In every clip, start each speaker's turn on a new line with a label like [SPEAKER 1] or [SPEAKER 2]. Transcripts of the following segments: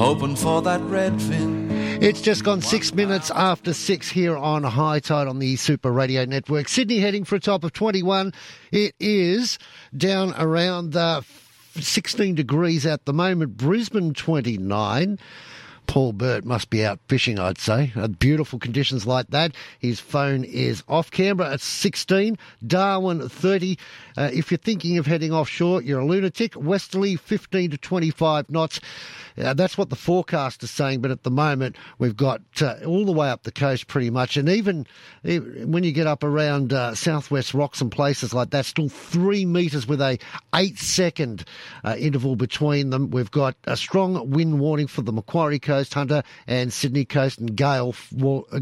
[SPEAKER 1] Hoping for that redfin.
[SPEAKER 2] It's just gone six minutes after six here on High Tide on the Super Radio Network. Sydney heading for a top of 21. It is down around the 16 degrees at the moment. Brisbane 29. Paul Burt must be out fishing, I'd say. Uh, beautiful conditions like that. His phone is off. Canberra at 16, Darwin 30. Uh, if you're thinking of heading offshore, you're a lunatic. Westerly 15 to 25 knots. Uh, that's what the forecast is saying, but at the moment we've got uh, all the way up the coast pretty much, and even, even when you get up around uh, southwest rocks and places like that, still three metres with a eight second uh, interval between them. We've got a strong wind warning for the Macquarie Coast, Hunter, and Sydney Coast, and gale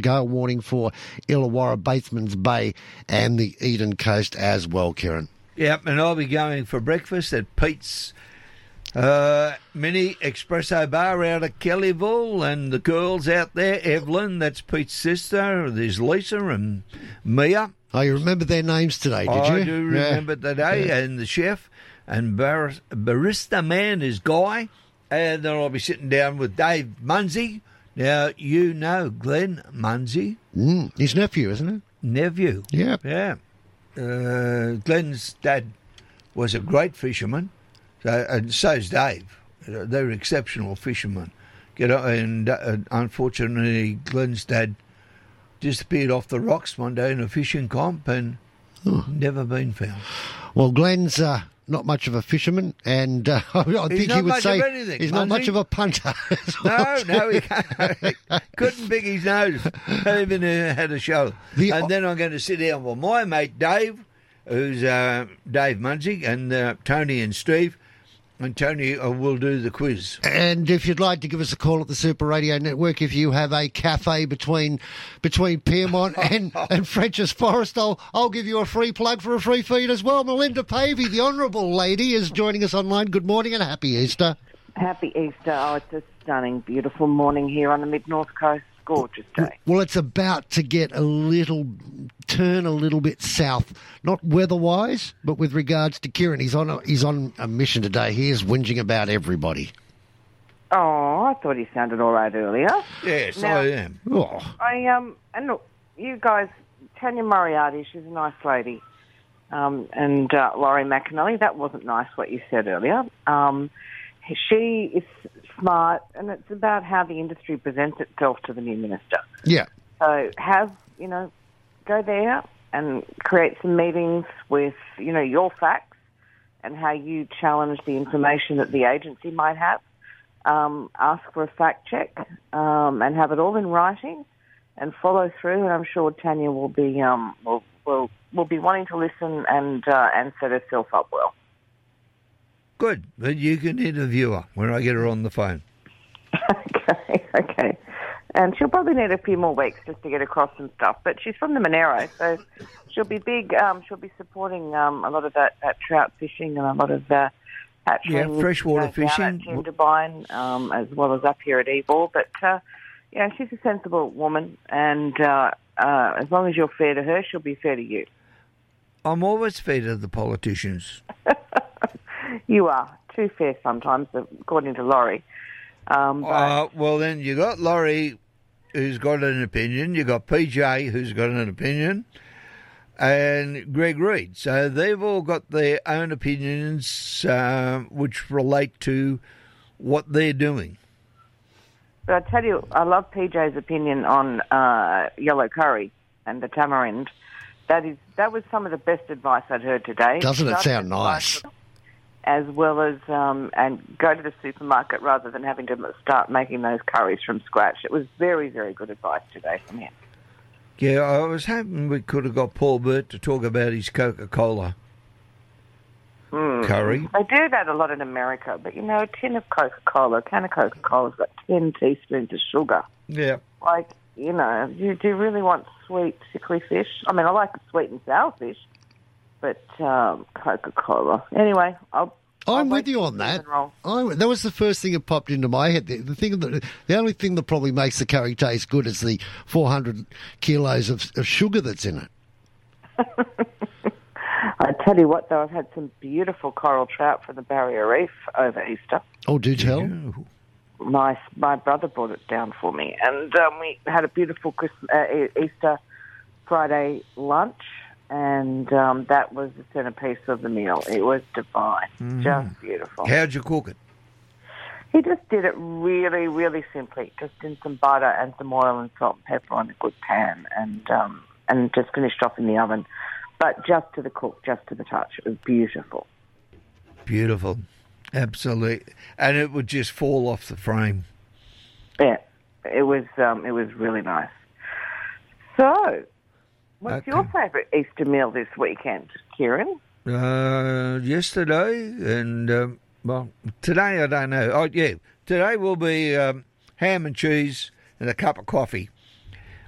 [SPEAKER 2] gale warning for Illawarra, Batemans Bay, and the Eden Coast as well, Kieran.
[SPEAKER 3] Yep, and I'll be going for breakfast at Pete's uh, mini espresso bar out of Kellyville, and the girls out there, Evelyn, that's Pete's sister. There's Lisa and Mia.
[SPEAKER 2] Oh, you remember their names today, did
[SPEAKER 3] I
[SPEAKER 2] you?
[SPEAKER 3] do remember
[SPEAKER 2] Yeah.
[SPEAKER 3] today,
[SPEAKER 2] Yeah.
[SPEAKER 3] and the chef and bar- barista man is Guy, and then I'll be sitting down with Dave Munsey. Now you know Glenn Munsey,
[SPEAKER 2] Mm, his nephew, isn't it?
[SPEAKER 3] nephew.
[SPEAKER 2] Yeah.
[SPEAKER 3] Yeah. Uh, Glenn's dad was a great fisherman, so, and so's Dave. Uh, They're exceptional fishermen. Get o- and uh, unfortunately, Glenn's dad disappeared off the rocks one day in a fishing comp and never been found.
[SPEAKER 2] Well, Glenn's uh, not much of a fisherman, and uh, I think he would say
[SPEAKER 3] anything,
[SPEAKER 2] he's not much of a punter.
[SPEAKER 3] No, no, he can't. couldn't pick his nose. Even uh, had a show.
[SPEAKER 2] The-
[SPEAKER 3] and then I'm going to sit down with my mate Dave, who's uh, Dave Munsey, and uh, Tony and Steve. And Tony uh, will do the quiz.
[SPEAKER 2] And if you'd like to give us a call at the Super Radio Network, if you have a cafe between between Pyrmont and, and French's Forest, I'll, I'll give you a free plug for a free feed as well. Melinda Pavey, the Honourable Lady, is joining us online. Good morning and happy Easter.
[SPEAKER 4] Happy Easter. Oh, it's a stunning, beautiful morning here on the mid north coast. Gorgeous day.
[SPEAKER 2] Well, it's about to get a little turn a little bit south, not weather-wise, but with regards to Kieran. He's on a, he's on a mission today. He is whinging about everybody.
[SPEAKER 4] Oh, I thought he sounded all right earlier.
[SPEAKER 3] Yes,
[SPEAKER 4] Now-
[SPEAKER 3] I am.
[SPEAKER 2] Oh,
[SPEAKER 4] I um and look, you guys, Tanya Moriarty, she's a nice lady, um, and uh, Laurie McAnally. That wasn't nice what you said earlier. Um, she is smart, and it's about how the industry presents itself to the new minister.
[SPEAKER 2] yeah.
[SPEAKER 4] So have you know, go there and create some meetings with you know your facts and how you challenge the information that the agency might have. Um, ask for a fact check um, and have it all in writing and follow through. And I'm sure Tanya will be um, will, will will be wanting to listen and uh, and set herself up well.
[SPEAKER 3] Good. But you can interview her when I get her on the phone.
[SPEAKER 4] okay, okay. And she'll probably need a few more weeks just to get across some stuff. But she's from the Monaro, so she'll be big. Um, she'll be supporting um, a lot of that, that trout fishing and a lot of uh, hatchery.
[SPEAKER 3] Yeah, freshwater fishing.
[SPEAKER 4] Jindabyne, um, as well as up here at Ebor. But uh, yeah, she's a sensible woman, and uh, uh, as long as you're fair to her, she'll be fair to you.
[SPEAKER 3] I'm always fair to the politicians.
[SPEAKER 4] You are too fair sometimes, according to Laurie. Um, but
[SPEAKER 3] Uh, well, then you got Laurie, who's got an opinion. You got PJ, who's got an opinion, and Greg Reed. So they've all got their own opinions, uh, which relate to what they're doing.
[SPEAKER 4] But I tell you, I love PJ's opinion on uh, yellow curry and the tamarind. That is that was some of the best advice I'd heard today.
[SPEAKER 2] Doesn't it sound
[SPEAKER 4] with
[SPEAKER 2] nice?
[SPEAKER 4] As well as um, and go to the supermarket rather than having to start making those curries from scratch. It was very very good advice today from him.
[SPEAKER 3] Yeah, I was hoping we could have got Paul Burt to talk about his Coca Cola curry.
[SPEAKER 4] They do that a lot in America, but you know, a tin of Coca Cola, a can of Coca Cola's got 10 teaspoons of sugar.
[SPEAKER 3] Yeah.
[SPEAKER 4] Like, you know, do, do you really want sweet, sickly fish? I mean, I like the sweet and sour fish, but um, Coca Cola. Anyway, I'll. I'll
[SPEAKER 2] I'm with you on that. I, that was the first thing that popped into my head. The, the thing that the only thing that probably makes the curry taste good is the 400 kilos of, of sugar that's in it.
[SPEAKER 4] I tell you what, though, I've had some beautiful coral trout from the Barrier Reef over Easter.
[SPEAKER 2] Oh, do tell.
[SPEAKER 3] Ooh.
[SPEAKER 4] my my brother brought it down for me, and um, we had a beautiful Christmas, uh, E- Easter Friday lunch, and um, that was the centerpiece of the meal. It was divine, just beautiful.
[SPEAKER 3] How'd you cook it?
[SPEAKER 4] He just did it really, really simply, just in some butter and some oil and salt and pepper on a good pan, and um, and just finished off in the oven, but just to the cook, just to the touch. It was beautiful.
[SPEAKER 3] Beautiful. Absolutely. And it would just fall off the frame.
[SPEAKER 4] Yeah, it was um, it was really nice. So, what's your favourite Easter meal this weekend, Kieran?
[SPEAKER 3] Uh, yesterday and, um, well, today I don't know. Oh, yeah. Today will be um, ham and cheese and a cup of coffee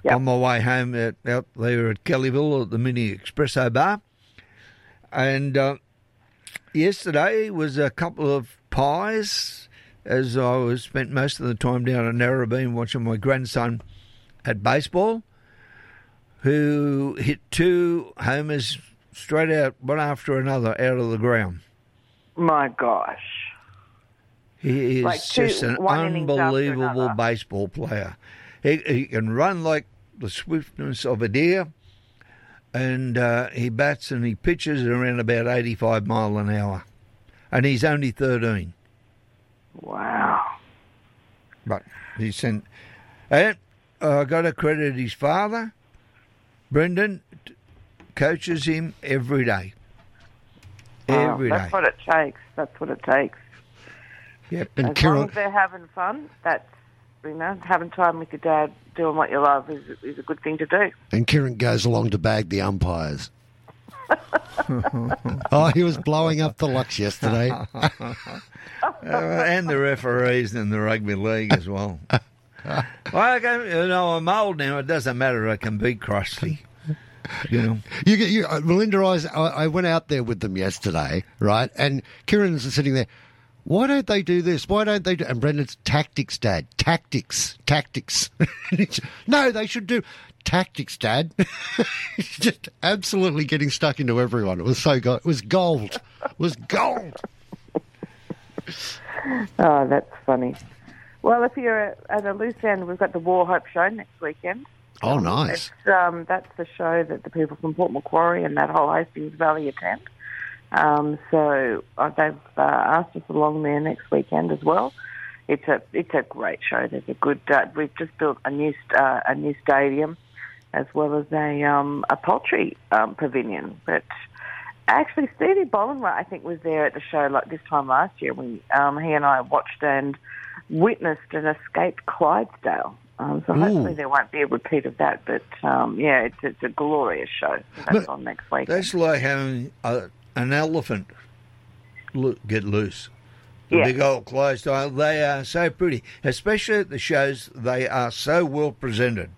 [SPEAKER 4] Yep.
[SPEAKER 3] on my way home at, out there at Kellyville at the Mini Espresso Bar. And uh, yesterday was a couple of pies as I was spent most of the time down in Narrabeen watching my grandson at baseball, who hit two homers straight out, one after another, out of the ground.
[SPEAKER 4] My gosh,
[SPEAKER 3] He is
[SPEAKER 4] Like two-
[SPEAKER 3] just an
[SPEAKER 4] one innings after
[SPEAKER 3] unbelievable baseball player. He, he can run like the swiftness of a deer, and uh, he bats and he pitches at around about 85 mile an hour. And he's only 13.
[SPEAKER 4] wow!
[SPEAKER 3] But he sent. And I got to credit his father, Brendan, t- coaches him every day.
[SPEAKER 4] Wow,
[SPEAKER 3] Every day.
[SPEAKER 4] that's what it takes. That's what it takes.
[SPEAKER 3] Yep.
[SPEAKER 2] And
[SPEAKER 4] as long as they're having fun, that's you know having time with your dad, doing what you love is is a good thing to do.
[SPEAKER 2] and Kieran goes along to bag the umpires. oh, he was blowing up the Lux yesterday.
[SPEAKER 3] Uh, and the referees in the rugby league as well. well, I can, you know, I'm old now. It doesn't matter. I can be crusty. You know,
[SPEAKER 2] You get you, uh, Melinda. I, was, I, I went out there with them yesterday, right? And Kieran's sitting there. Why don't they do this? Why don't they do? And Brendan's tactics, Dad. Tactics, tactics. no, they should do tactics, Dad. Just absolutely getting stuck into everyone. It was so go- It was gold. It was gold.
[SPEAKER 4] Oh, that's funny. Well, if you're at a loose end, we've got the Wauchope show next weekend.
[SPEAKER 2] Oh, nice.
[SPEAKER 4] Um, that's the show that the people from Port Macquarie and that whole Hastings Valley attend. Um, so uh, they've uh, asked us along there next weekend as well. It's a it's a great show. There's a good. Uh, we've just built a new uh, a new stadium, as well as a um, a poultry um, pavilion. But actually, Stevie Bollenway, I think, was there at the show like this time last year when um, he and I watched and witnessed an escaped Clydesdale. Um, so hopefully
[SPEAKER 2] Ooh.
[SPEAKER 4] there won't be a repeat of that. But um, yeah, it's, it's a glorious show. So that's
[SPEAKER 2] But-
[SPEAKER 4] on next week.
[SPEAKER 3] that's like having a, an elephant lo- get loose. The
[SPEAKER 4] Yeah.
[SPEAKER 3] big old Clydesdale. They are so pretty, especially at the shows. They are so well presented.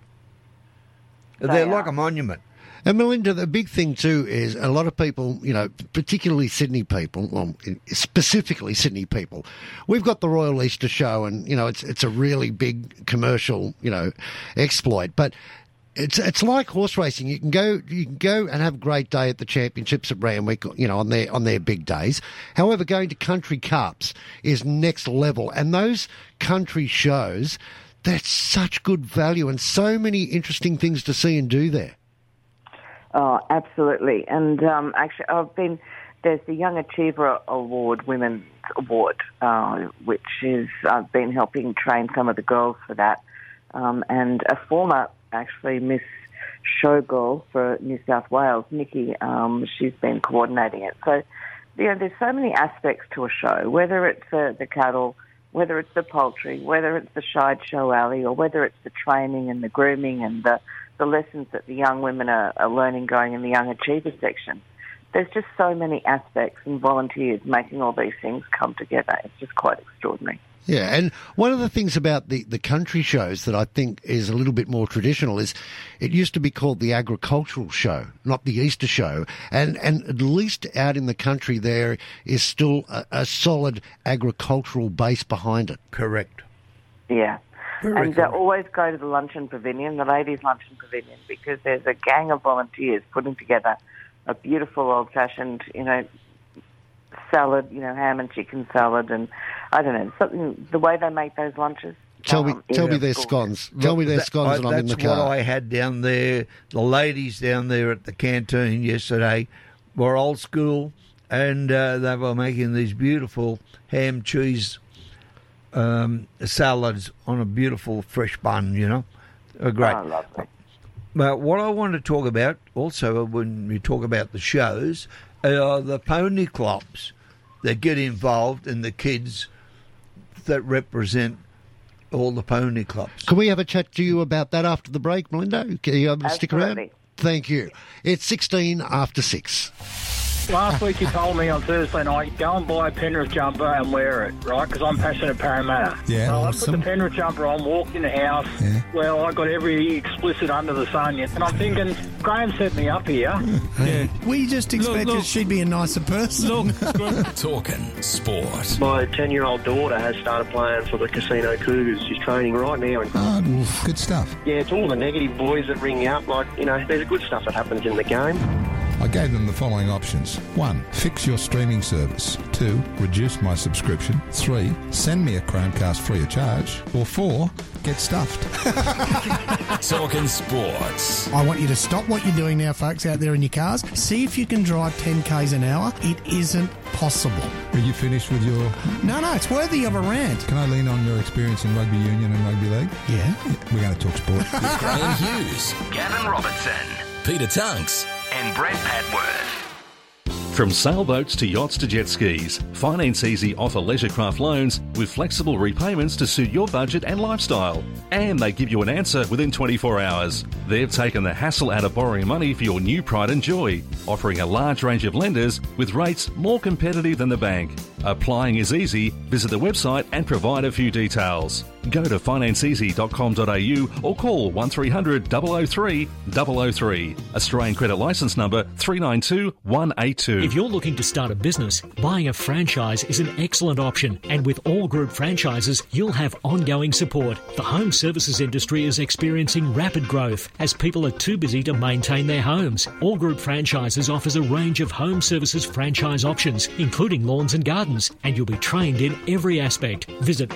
[SPEAKER 3] They're
[SPEAKER 4] They
[SPEAKER 3] like a monument.
[SPEAKER 2] And Melinda, the big thing too is a lot of people, you know, particularly Sydney people, well, specifically Sydney people, we've got the Royal Easter Show, and you know, it's it's a really big commercial, you know, exploit, but. It's it's like horse racing. You can go you can go and have a great day at the championships at Randwick, you know, on their on their big days. However, going to country cups is next level, and those country shows, that's such good value and so many interesting things to see and do there.
[SPEAKER 4] Oh, absolutely. And um, actually, I've been there's the Young Achiever Award, Women's Award, uh, which is I've been helping train some of the girls for that, um, and a former actually Miss Showgirl for New South Wales, Nikki, um, she's been coordinating it. So, you know, there's so many aspects to a show, whether it's uh, the cattle. Whether it's the poultry, whether it's the Shide Show Alley, or whether it's the training and the grooming and the the lessons that the young women are, are learning going in the Young Achievers section. There's just so many aspects and volunteers making all these things come together. It's just quite extraordinary.
[SPEAKER 2] Yeah, and one of the things about the, the country shows that I think is a little bit more traditional is it used to be called the agricultural show, not the Easter show. And, and at least out in the country, there is still a, a solid agricultural base behind it.
[SPEAKER 3] Correct.
[SPEAKER 4] Yeah.
[SPEAKER 3] Very
[SPEAKER 4] and uh,
[SPEAKER 3] cool.
[SPEAKER 4] always go to the luncheon pavilion, the ladies' luncheon pavilion, because there's a gang of volunteers putting together a beautiful old-fashioned, you know, salad, you know, ham and chicken salad, and I don't know something. The way they make those lunches.
[SPEAKER 2] Tell me,
[SPEAKER 4] um,
[SPEAKER 2] tell me their scones. Tell me their
[SPEAKER 3] That-
[SPEAKER 2] scones,
[SPEAKER 3] I-
[SPEAKER 2] and I'm in the
[SPEAKER 3] That's what. I had down there. The ladies down there at the canteen yesterday were old school, and uh, they were making these beautiful ham cheese um, salads on a beautiful fresh bun. You know, They were great.
[SPEAKER 4] Oh, lovely.
[SPEAKER 3] But what I want to talk about also when we talk about the shows are the pony clubs that get involved and the kids that represent all the pony clubs.
[SPEAKER 2] Can we have a chat to you about that after the break, Melinda? Can you able to stick around?
[SPEAKER 4] Absolutely.
[SPEAKER 2] Thank you. It's 16 after 6.
[SPEAKER 5] Last week you told me on Thursday night, go and buy a Penrith jumper and wear it, right? Because I'm passionate Parramatta.
[SPEAKER 6] Yeah,
[SPEAKER 5] So I put the Penrith jumper on, walked in the house.
[SPEAKER 6] Yeah.
[SPEAKER 5] Well, I got every explicit under the sun, yet. and I'm thinking, Graham set me up here.
[SPEAKER 6] Yeah. We just expected
[SPEAKER 7] look.
[SPEAKER 6] she'd be a nicer person.
[SPEAKER 8] Talking sport.
[SPEAKER 9] My 10 year old daughter has started playing for the Casino Cougars. She's training right now. And
[SPEAKER 6] Oh, good stuff.
[SPEAKER 9] yeah, it's all the negative boys that ring out. Like, you know, there's good stuff that happens in the game.
[SPEAKER 6] I gave them the following options. One, fix your streaming service. Two, reduce my subscription. Three, send me a Chromecast free of charge. Or four, get stuffed.
[SPEAKER 8] Talking sports.
[SPEAKER 7] I want you to stop what you're doing now, folks, out there in your cars. See if you can drive 10 k's an hour. It isn't possible.
[SPEAKER 6] Are you finished with your.
[SPEAKER 7] No, no, it's worthy of a rant.
[SPEAKER 6] Can I lean on your experience in rugby union and rugby league?
[SPEAKER 7] Yeah.
[SPEAKER 6] We're going to talk sport.
[SPEAKER 8] Graham Hughes,
[SPEAKER 10] Gavin Robertson
[SPEAKER 8] Peter Tunks,
[SPEAKER 10] and Brett Patworth.
[SPEAKER 11] From sailboats to yachts to jet skis, Finance Easy offer leisurecraft loans with flexible repayments to suit your budget and lifestyle. And they give you an answer within 24 hours. They've taken the hassle out of borrowing money for your new pride and joy, offering a large range of lenders with rates more competitive than the bank. Applying is easy. Visit the website and provide a few details. Go to financeeasy.com.au or call 1300 003 003. Australian credit license number 392 182.
[SPEAKER 12] If you're looking to start a business, buying a franchise is an excellent option. And with all group franchises, you'll have ongoing support. The home services industry is experiencing rapid growth as people are too busy to maintain their homes. All Group Franchises offers a range of home services franchise options, including lawns and gardens, and you'll be trained in every aspect. Visit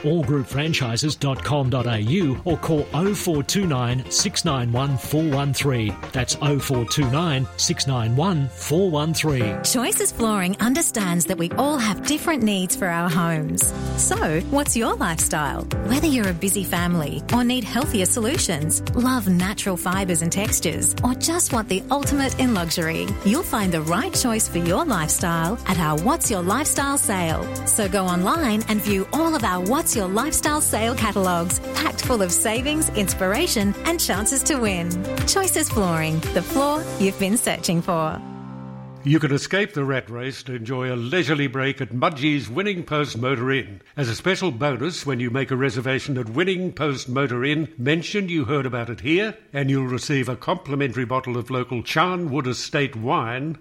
[SPEAKER 12] allgroupfranchises.com.au or call 0429 691 413. That's 0429 691 413.
[SPEAKER 13] Choices Flooring understands that we all have different needs for our homes. So, what's your lifestyle? Whether you're a busy family or need healthier solutions, love natural fibres and textures, or just want the ultimate in luxury, you'll find the right choice for your lifestyle at our What's Your Lifestyle sale. So go online and view all of our What's Your Lifestyle sale catalogues, packed full of savings, inspiration, and chances to win. Choices Flooring, the floor you've been searching for.
[SPEAKER 14] You can escape the rat race to enjoy a leisurely break at Mudgee's Winning Post Motor Inn. As a special bonus, when you make a reservation at Winning Post Motor Inn, mention you heard about it here, and you'll receive a complimentary bottle of local Charnwood Estate wine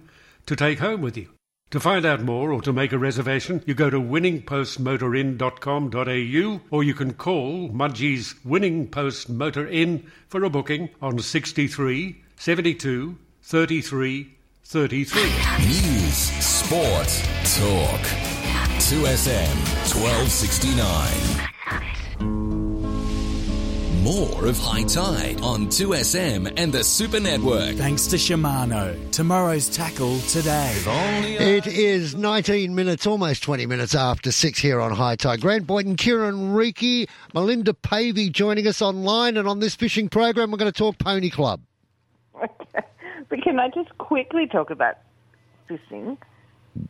[SPEAKER 14] to take home with you. To find out more or to make a reservation, you go to winningpostmotorin.com.au or you can call Mudgee's Winning Post Motor Inn for a booking on 63 72 33 33.
[SPEAKER 8] News, sport, talk. 2SM 1269. More of High Tide on 2SM and the Super Network.
[SPEAKER 15] Thanks to Shimano. Tomorrow's tackle today.
[SPEAKER 2] It is 19 minutes, almost 20 minutes after 6 here on High Tide. Grant Boyton, Kieran Reiki, Melinda Pavey joining us online. And on this fishing program, we're going to talk Pony Club.
[SPEAKER 4] But can I just quickly talk about fishing?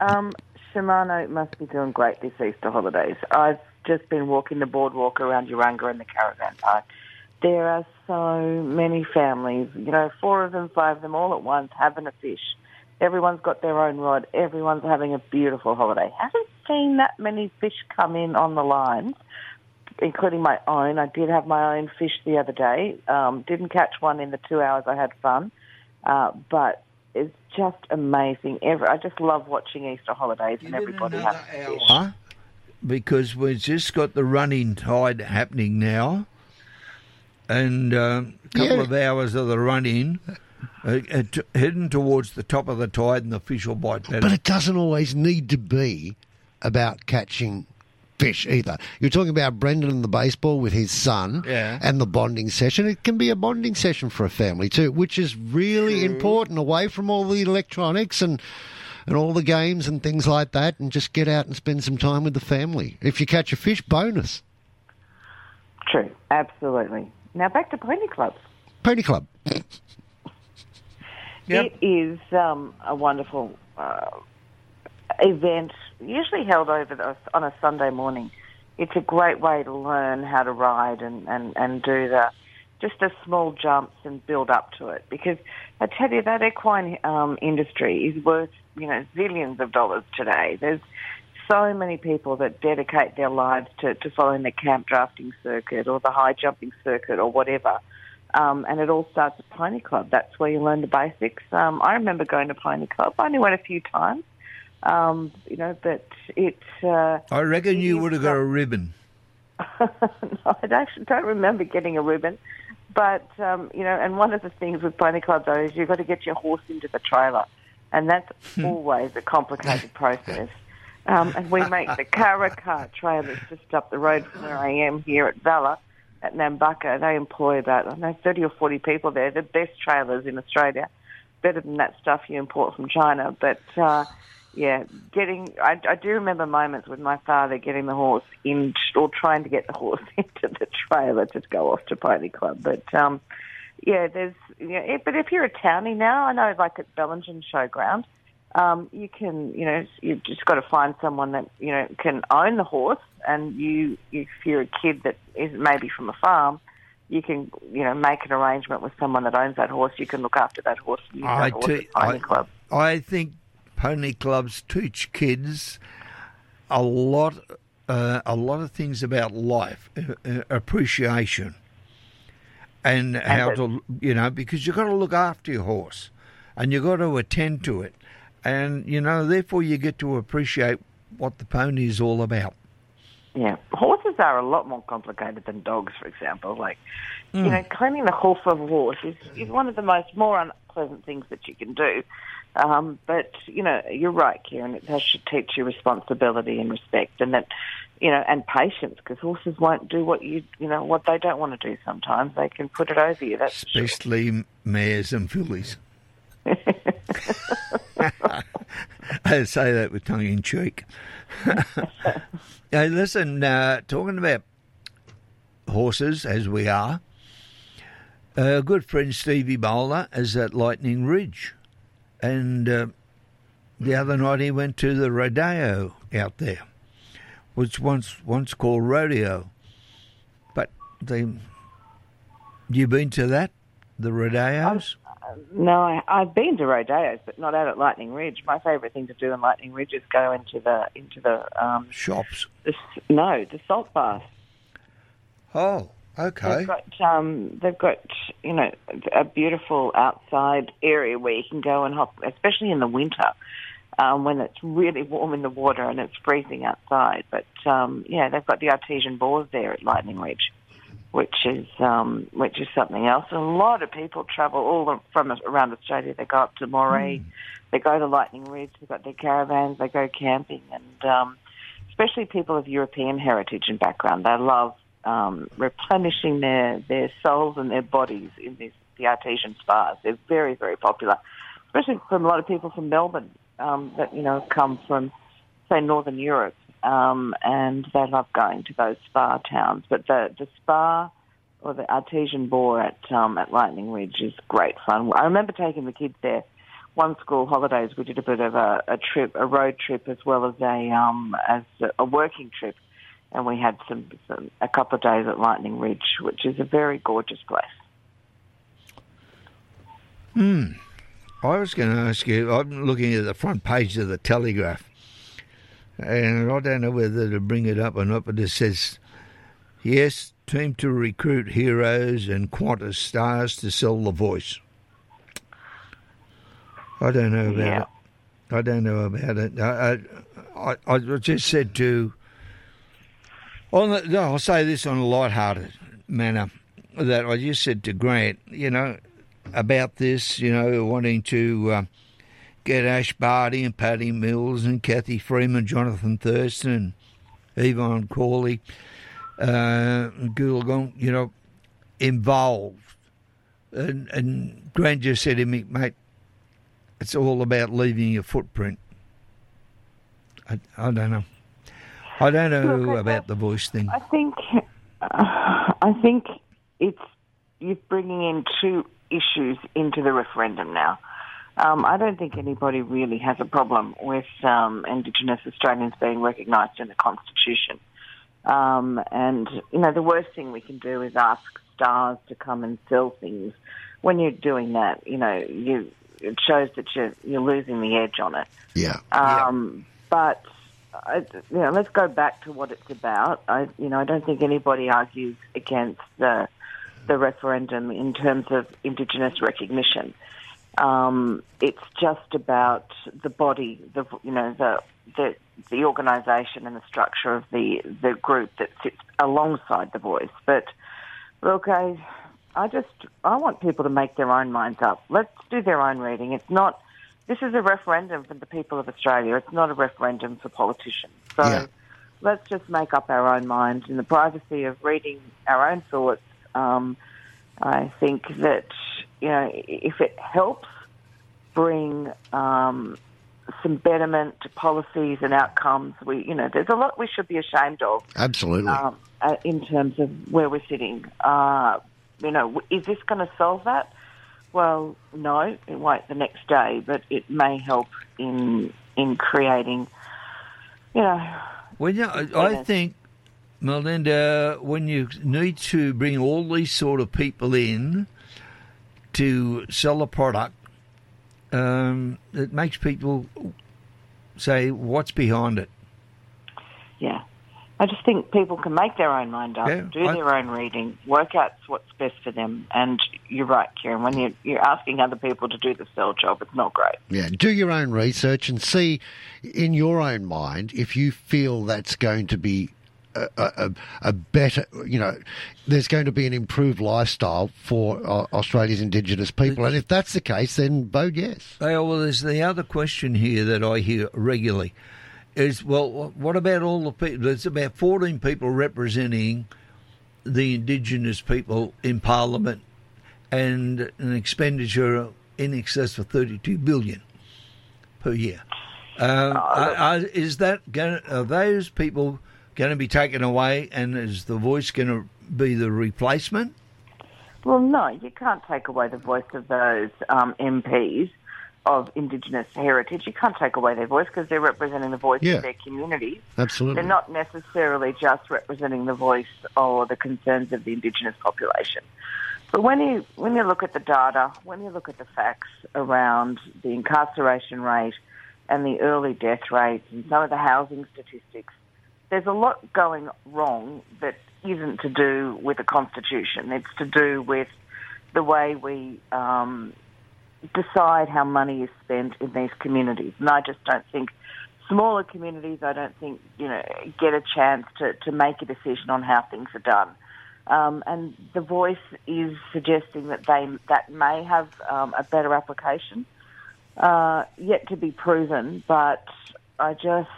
[SPEAKER 4] Um, Shimano must be doing great this Easter holidays. I've just been walking the boardwalk around Urunga and the caravan park. There are so many families, you know, four of them, five of them all at once having a fish. Everyone's got their own rod. Everyone's having a beautiful holiday. Haven't seen that many fish come in on the lines, including my own. I did have my own fish the other day. Um, didn't catch one in the two hours I had fun, uh, but it's just amazing. Every, I just love watching Easter holidays and everybody having fish.
[SPEAKER 3] Huh? Because we've just got the running tide happening now, and um, a couple
[SPEAKER 2] Yeah.
[SPEAKER 3] of hours of the run-in, uh, uh, t- heading towards the top of the tide, and the fish will bite better.
[SPEAKER 2] But it doesn't always need to be about catching fish either. You're talking about Brendan and the baseball with his son
[SPEAKER 3] Yeah.
[SPEAKER 2] and the bonding session. It can be a bonding session for a family too, which is really important away from all the electronics and and all the games and things like that and just get out and spend some time with the family. If you catch a fish, bonus.
[SPEAKER 4] True, absolutely. Now back to pony clubs.
[SPEAKER 2] Pony Club.
[SPEAKER 4] It is um, a wonderful uh, event, usually held over the, on a Sunday morning. It's a great way to learn how to ride and, and, and do the just the small jumps and build up to it. Because I tell you, that equine um, industry is worth you know zillions of dollars today. There's so many people that dedicate their lives to, to following the camp drafting circuit or the high jumping circuit or whatever. Um, and it all starts at Pony Club. That's where you learn the basics. Um, I remember going to Pony Club. I only went a few times, um, you know, but it. Uh,
[SPEAKER 3] I reckon
[SPEAKER 4] it
[SPEAKER 3] you would have got a ribbon.
[SPEAKER 4] no, I actually don't remember getting a ribbon. But, um, you know, and one of the things with Pony Club, though, is you've got to get your horse into the trailer. And that's always a complicated process. Um, and we make the Caracar trailers just up the road from where I am here at Valla, at Nambucca. They employ about, I don't know, 30 or 40 people there. The best trailers in Australia. Better than that stuff you import from China. But, uh, yeah, getting, I, I do remember moments with my father getting the horse in, or trying to get the horse into the trailer to go off to Pony Club. But, um, yeah, there's, eh, but if you're a townie now, I know like at Bellingen Showground, um, you can, you know, you've just got to find someone that, you know, can own the horse and you, if you're a kid that is maybe from a farm, you can, you know, make an arrangement with someone that owns that horse. You can look after that horse. and
[SPEAKER 3] I,
[SPEAKER 4] horse at Pony
[SPEAKER 3] I,
[SPEAKER 4] Club.
[SPEAKER 3] I think pony clubs teach kids a lot, uh, a lot of things about life, uh, uh, appreciation, and how
[SPEAKER 4] it-
[SPEAKER 3] to, you know, because you've got to look after your horse, and you've got to attend to it, and you know, therefore, you get to appreciate what the pony is all about.
[SPEAKER 4] Yeah, horses are a lot more complicated than dogs, for example. Like, you
[SPEAKER 3] Mm.
[SPEAKER 4] know, cleaning the hoof of a horse is, is one of the most more unpleasant things that you can do. Um, but you know, you're right, Kieran. It does should teach you responsibility and respect, and that you know, and patience, because horses won't do what you you know what they don't want to do. Sometimes they can put it over you. That's
[SPEAKER 3] especially mares and fillies. I say that with tongue in cheek. hey, listen, uh, talking about horses as we are, a good friend Stevie Bowler is at Lightning Ridge, and uh, the other night he went to the rodeo out there, which once once called rodeo, but they. You been to that, the rodeos?
[SPEAKER 4] No, I, I've been to rodeos, but not out at Lightning Ridge. My favourite thing to do in Lightning Ridge is go into the into the um,
[SPEAKER 3] Shops.
[SPEAKER 4] the, no, the salt bath.
[SPEAKER 3] Oh, okay.
[SPEAKER 4] They've got um, they've got you know a beautiful outside area where you can go and hop, especially in the winter um, when it's really warm in the water and it's freezing outside. But um, yeah, they've got the artesian bores there at Lightning Ridge, which is um, which is something else. And a lot of people travel all from around Australia. They go up to Moree, they go to Lightning Ridge. They've got their caravans. They go camping, and um, especially people of European heritage and background, they love um, replenishing their, their souls and their bodies in this, the artesian spas. They're very, very popular, especially from a lot of people from Melbourne um, that, you know, come from, say, Northern Europe, um, and they love going to those spa towns. But the, the spa or the artesian bore at, um, at Lightning Ridge is great fun. I remember taking the kids there one school holidays we did a bit of a, a trip, a road trip, as well as a um, as a, working trip, and we had some, some a couple of days at Lightning Ridge, which is a very gorgeous place.
[SPEAKER 3] Hmm. I was going to ask you. I'm looking at the front page of the Telegraph, and I don't know whether to bring it up or not, but it says, "Yes, team to recruit heroes and Qantas stars to sell the voice." I don't know about
[SPEAKER 4] Yeah.
[SPEAKER 3] it. I don't know about it. I, I, I, just said to. On the, no, I'll say this on a light-hearted manner that I just said to Grant, you know, about this, you know, wanting to uh, get Ash Barty and Patty Mills and Cathy Freeman, Johnathan Thurston, Evonne Cawley, uh, Goolagong, you know, involved. And, and just said to me, mate, it's all about leaving your footprint. I, I don't know. I don't know
[SPEAKER 4] Look, I-
[SPEAKER 3] about the voice thing.
[SPEAKER 4] I think uh, I think it's you're bringing in two issues into the referendum now. Um, I don't think anybody really has a problem with um, Indigenous Australians being recognised in the Constitution. Um, and you know, the worst thing we can do is ask stars to come and sell things. When you're doing that, you know, you it shows that you're you're losing the edge on it.
[SPEAKER 2] Yeah.
[SPEAKER 4] Um, But I, you know, let's go back to what it's about. I, you know, I don't think anybody argues against the the referendum in terms of Indigenous recognition. Um, it's just about the body, the you know the the the organisation and the structure of the the group that sits alongside the voice. But look, I I just I want people to make their own minds up. Let's do their own reading. It's not. This is a referendum for the people of Australia. It's not a referendum for politicians. So let's just make up our own minds in the privacy of reading our own thoughts. Um, I think that you know if it helps bring um, some betterment to policies and outcomes, we you know there's a lot we should be ashamed of
[SPEAKER 2] Absolutely.
[SPEAKER 4] um, uh, in terms of where we're sitting. Uh, you know, is this going to solve that? Well, no, it won't the next day, but it may help in in creating, you know,
[SPEAKER 3] Well, yeah, I, I think, Melinda, when you need to bring all these sort of people in to sell a product, um, it makes people say, "What's behind it?"
[SPEAKER 4] yeah. I just think people can make their own mind up,
[SPEAKER 3] Yeah,
[SPEAKER 4] do
[SPEAKER 3] I-
[SPEAKER 4] their own reading, work out what's best for them. And you're right, Kieran. When you're, you're asking other people to do the sell job, it's not great.
[SPEAKER 2] Yeah, do your own research and see in your own mind if you feel that's going to be a, a, a better, you know, there's going to be an improved lifestyle for uh, Australia's Indigenous people. And if that's the case, then vote yes.
[SPEAKER 3] Oh, well, there's the other question here that I hear regularly is, well, what about all the people? There's about 14 people representing the Indigenous people in Parliament and an expenditure in excess of 32 billion per year. Um, are- are- is that going are those people going to be taken away and is the voice going to be the replacement?
[SPEAKER 4] Well, no, you can't take away the voice of those um, MPs of Indigenous heritage. You can't take away their voice because they're representing the voice
[SPEAKER 2] Yeah.
[SPEAKER 4] of their communities.
[SPEAKER 2] Absolutely.
[SPEAKER 4] They're not necessarily just representing the voice or the concerns of the Indigenous population. But when you when you look at the data, when you look at the facts around the incarceration rate and the early death rates and some of the housing statistics, there's a lot going wrong that isn't to do with the constitution. It's to do with the way we um, decide how money is spent in these communities. And I just don't think smaller communities, I don't think, you know, get a chance to, to make a decision on how things are done. Um, and the voice is suggesting that they that may have um, a better application, uh, yet to be proven. But I just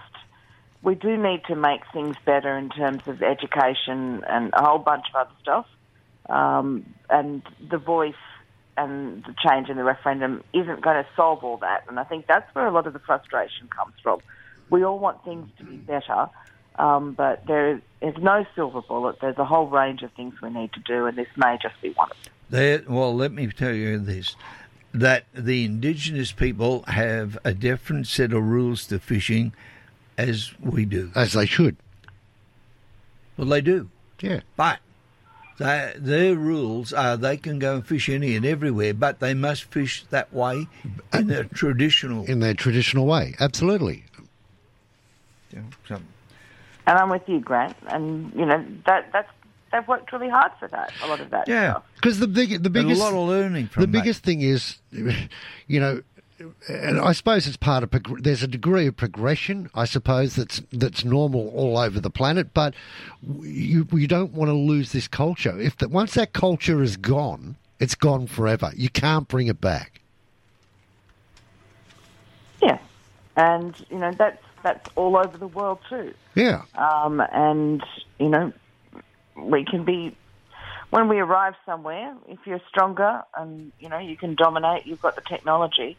[SPEAKER 4] we do need to make things better in terms of education and a whole bunch of other stuff. Um, and the voice and the change in the referendum isn't going to solve all that. And I think that's where a lot of the frustration comes from. We all want things to be better, um, but there is no silver bullet. There's a whole range of things we need to do, and this may just be one of them.
[SPEAKER 3] There, well, let me tell you this: that the indigenous people have a different set of rules to fishing, as we do.
[SPEAKER 2] As they should.
[SPEAKER 3] Well, they do.
[SPEAKER 2] Yeah.
[SPEAKER 3] But They, their rules are they can go and fish any and everywhere, but they must fish that way in their traditional.
[SPEAKER 2] In their traditional way, absolutely.
[SPEAKER 3] Yeah, so-
[SPEAKER 4] And I'm with you, Grant. And you know that that's they've worked really hard for that. A lot of that. Yeah,
[SPEAKER 2] Because the big, the
[SPEAKER 3] And a lot of learning from
[SPEAKER 2] the
[SPEAKER 3] that.
[SPEAKER 2] biggest thing is, you know, and I suppose it's part of prog- there's a degree of progression, I suppose that's that's normal all over the planet, but you you don't want to lose this culture. If that once that culture is gone, it's gone forever. You can't bring it back.
[SPEAKER 4] Yeah, and you know that's that's all over the world too.
[SPEAKER 2] Yeah.
[SPEAKER 4] Um, and you know we can be when we arrive somewhere. If you're stronger and you know you can dominate, you've got the technology.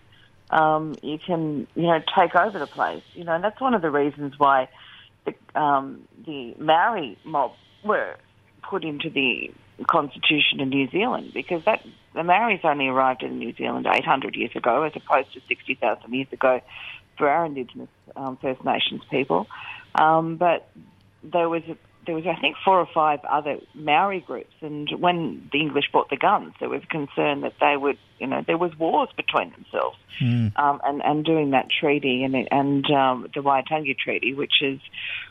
[SPEAKER 4] Um, you can you know take over the place. You know, and that's one of the reasons why the um, the Maori mob were put into the constitution of New Zealand because that the Maoris only arrived in New Zealand 800 years ago, as opposed to 60,000 years ago for our Indigenous um, First Nations people. Um, but there was there was I think four or five other Maori groups, and when the English brought the guns, there was concern that they would you know there was wars between themselves um, and, and doing that treaty and, and um, the Waitangi Treaty, which is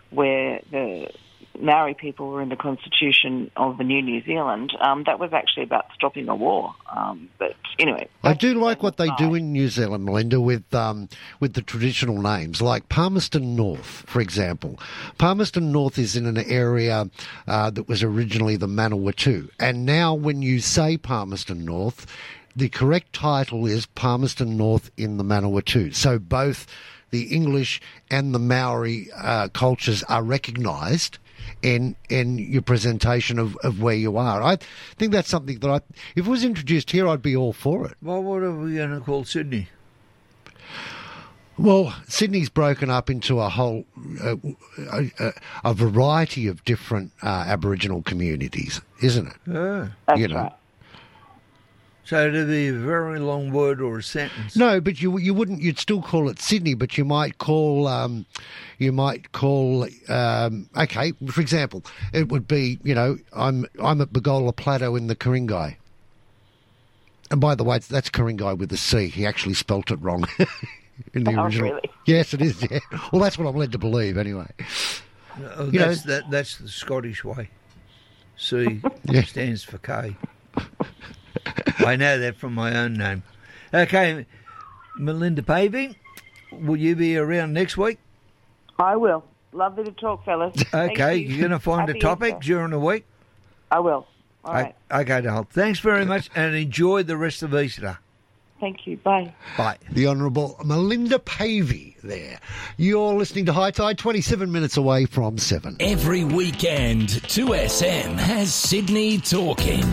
[SPEAKER 4] where the Maori people were in the constitution of the new New Zealand, um, that was actually about stopping a war. Um, but anyway,
[SPEAKER 2] I do like what they do in New Zealand, Melinda, with um, with the traditional names, like Palmerston North, for example. Palmerston North is in an area uh, that was originally the Manawatu, and now when you say Palmerston North, the correct title is Palmerston North in the Manawatu. So both the English and the Maori uh, cultures are recognised in in your presentation of, of where you are. I think that's something that I, if it was introduced here, I'd be all for it.
[SPEAKER 3] Well, what are we going to call Sydney?
[SPEAKER 2] Well, Sydney's broken up into a whole, uh, a, a, a variety of different uh, Aboriginal communities, isn't it?
[SPEAKER 3] Yeah.
[SPEAKER 4] That's
[SPEAKER 2] you know.
[SPEAKER 4] right.
[SPEAKER 3] So it'd be a very long word or a sentence.
[SPEAKER 2] No, but you you wouldn't. You'd still call it Sydney, but you might call um, you might call um, okay. For example, it would be you know I'm I'm at Bagola Plateau in the Ku-ring-gai. And by the way, that's Ku-ring-gai with a C. He actually spelt it wrong in the
[SPEAKER 4] Oh,
[SPEAKER 2] original.
[SPEAKER 4] really?
[SPEAKER 2] Yes, it is. Yeah. Well, that's what I'm led to believe, anyway.
[SPEAKER 3] Oh,
[SPEAKER 2] You know-
[SPEAKER 3] that's, that, that's the Scottish way. C
[SPEAKER 2] Yeah.
[SPEAKER 3] stands for K. I know that from my own name. Okay, Melinda Pavey, will you be around next week?
[SPEAKER 4] I will. Lovely to talk, fellas.
[SPEAKER 3] Okay,
[SPEAKER 4] you.
[SPEAKER 3] you're going to find
[SPEAKER 4] Happy
[SPEAKER 3] a topic
[SPEAKER 4] Easter.
[SPEAKER 3] during the week?
[SPEAKER 4] I will. All right.
[SPEAKER 3] Okay, Dale. Thanks very much and enjoy the rest of Easter.
[SPEAKER 4] Thank you. Bye.
[SPEAKER 3] Bye.
[SPEAKER 2] The Honourable Melinda Pavey there. You're listening to High Tide, 27 minutes away from 7.
[SPEAKER 8] Every weekend, 2SM has Sydney talking.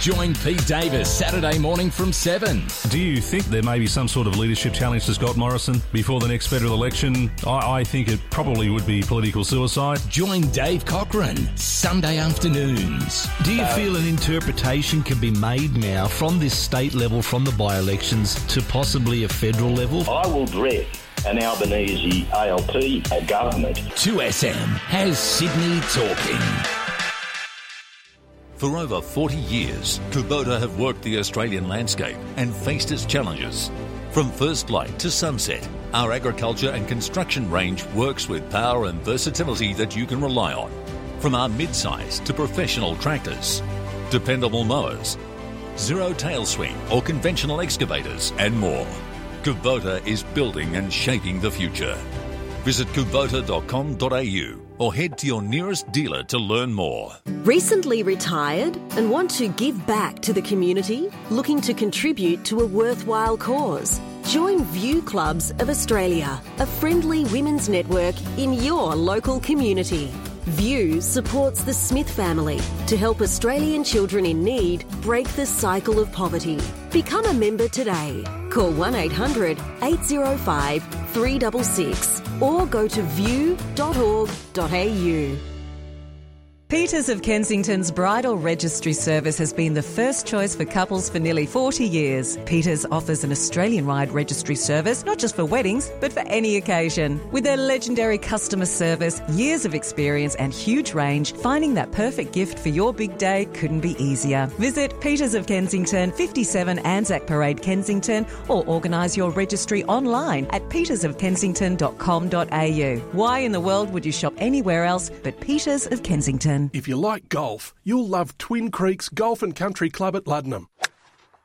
[SPEAKER 8] Join Pete Davis Saturday morning from 7.
[SPEAKER 11] Do you think there may be some sort of leadership challenge to Scott Morrison before the next federal election? I, I think it probably would be political suicide.
[SPEAKER 8] Join Dave Cochran Sunday afternoons.
[SPEAKER 16] Do you feel an interpretation can be made now from this state level, from the by elections, to possibly a federal level?
[SPEAKER 17] I will dread an Albanese ALP government.
[SPEAKER 8] 2SM has Sydney talking.
[SPEAKER 18] For over 40 years, Kubota have worked the Australian landscape and faced its challenges. From first light to sunset, our agriculture and construction range works with power and versatility that you can rely on. From our mid-size to professional tractors, dependable mowers, zero tail swing or conventional excavators, and more. Kubota is building and shaping the future. Visit kubota.com.au or head to your nearest dealer to learn more.
[SPEAKER 19] Recently retired and want to give back to the community? Looking to contribute to a worthwhile cause? Join View Clubs of Australia, a friendly women's network in your local community. View supports the Smith family to help Australian children in need break the cycle of poverty. Become a member today. Call 1 800 805 366 or go to view.org.au.
[SPEAKER 20] Peters of Kensington's bridal registry service has been the first choice for couples for nearly 40 years. Peters offers an Australian wide registry service, not just for weddings, but for any occasion. With their legendary customer service, years of experience, and huge range, finding that perfect gift for your big day couldn't be easier. Visit Peters of Kensington, 57 Anzac Parade, Kensington, or organise your registry online at petersofkensington.com.au. Why in the world would you shop anywhere else but Peters of Kensington?
[SPEAKER 21] If you like golf, you'll love Twin Creeks Golf and Country Club at Luddenham.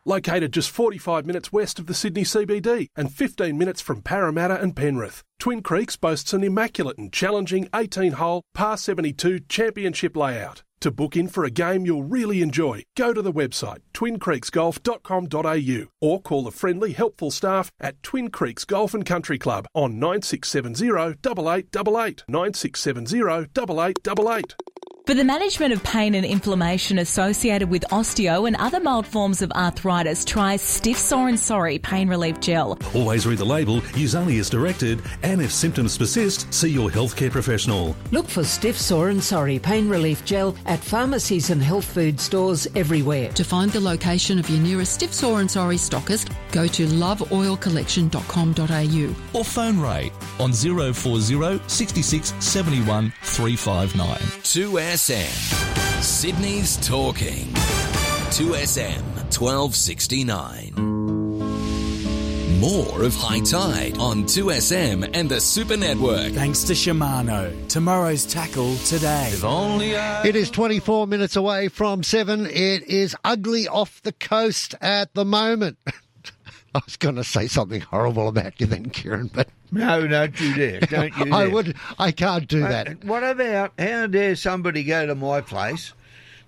[SPEAKER 21] Located just 45 minutes west of the Sydney CBD and 15 minutes from Parramatta and Penrith, Twin Creeks boasts an immaculate and challenging 18 hole, par 72 championship layout. To book in for a game you'll really enjoy, go to the website twincreeksgolf.com.au or call the friendly, helpful staff at Twin Creeks Golf and Country Club on 9670 8888. 9670 8888.
[SPEAKER 22] For the management of pain and inflammation associated with osteo and other mild forms of arthritis, try Stiff Sore and Sorry Pain Relief Gel.
[SPEAKER 11] Always read the label, use only as directed, and if symptoms persist, see your healthcare professional.
[SPEAKER 23] Look for Stiff Sore and Sorry Pain Relief Gel at pharmacies and health food stores everywhere.
[SPEAKER 24] To find the location of your nearest Stiff Sore and Sorry stockist, go to loveoilcollection.com.au
[SPEAKER 8] Or phone Ray on 040 66 71 359. 2SM. Sydney's talking. 2SM 1269. More of High Tide on 2SM and the Super Network.
[SPEAKER 15] Thanks to Shimano. Tomorrow's tackle today. If
[SPEAKER 1] only
[SPEAKER 2] It is 24 minutes away from 7. It is ugly off the coast at the moment. I was going to say something horrible about you then, Kieran, but.
[SPEAKER 3] No, don't you dare. Don't you
[SPEAKER 2] I
[SPEAKER 3] dare.
[SPEAKER 2] would. I can't do
[SPEAKER 3] Uh,
[SPEAKER 2] that.
[SPEAKER 3] What about how dare somebody go to my place?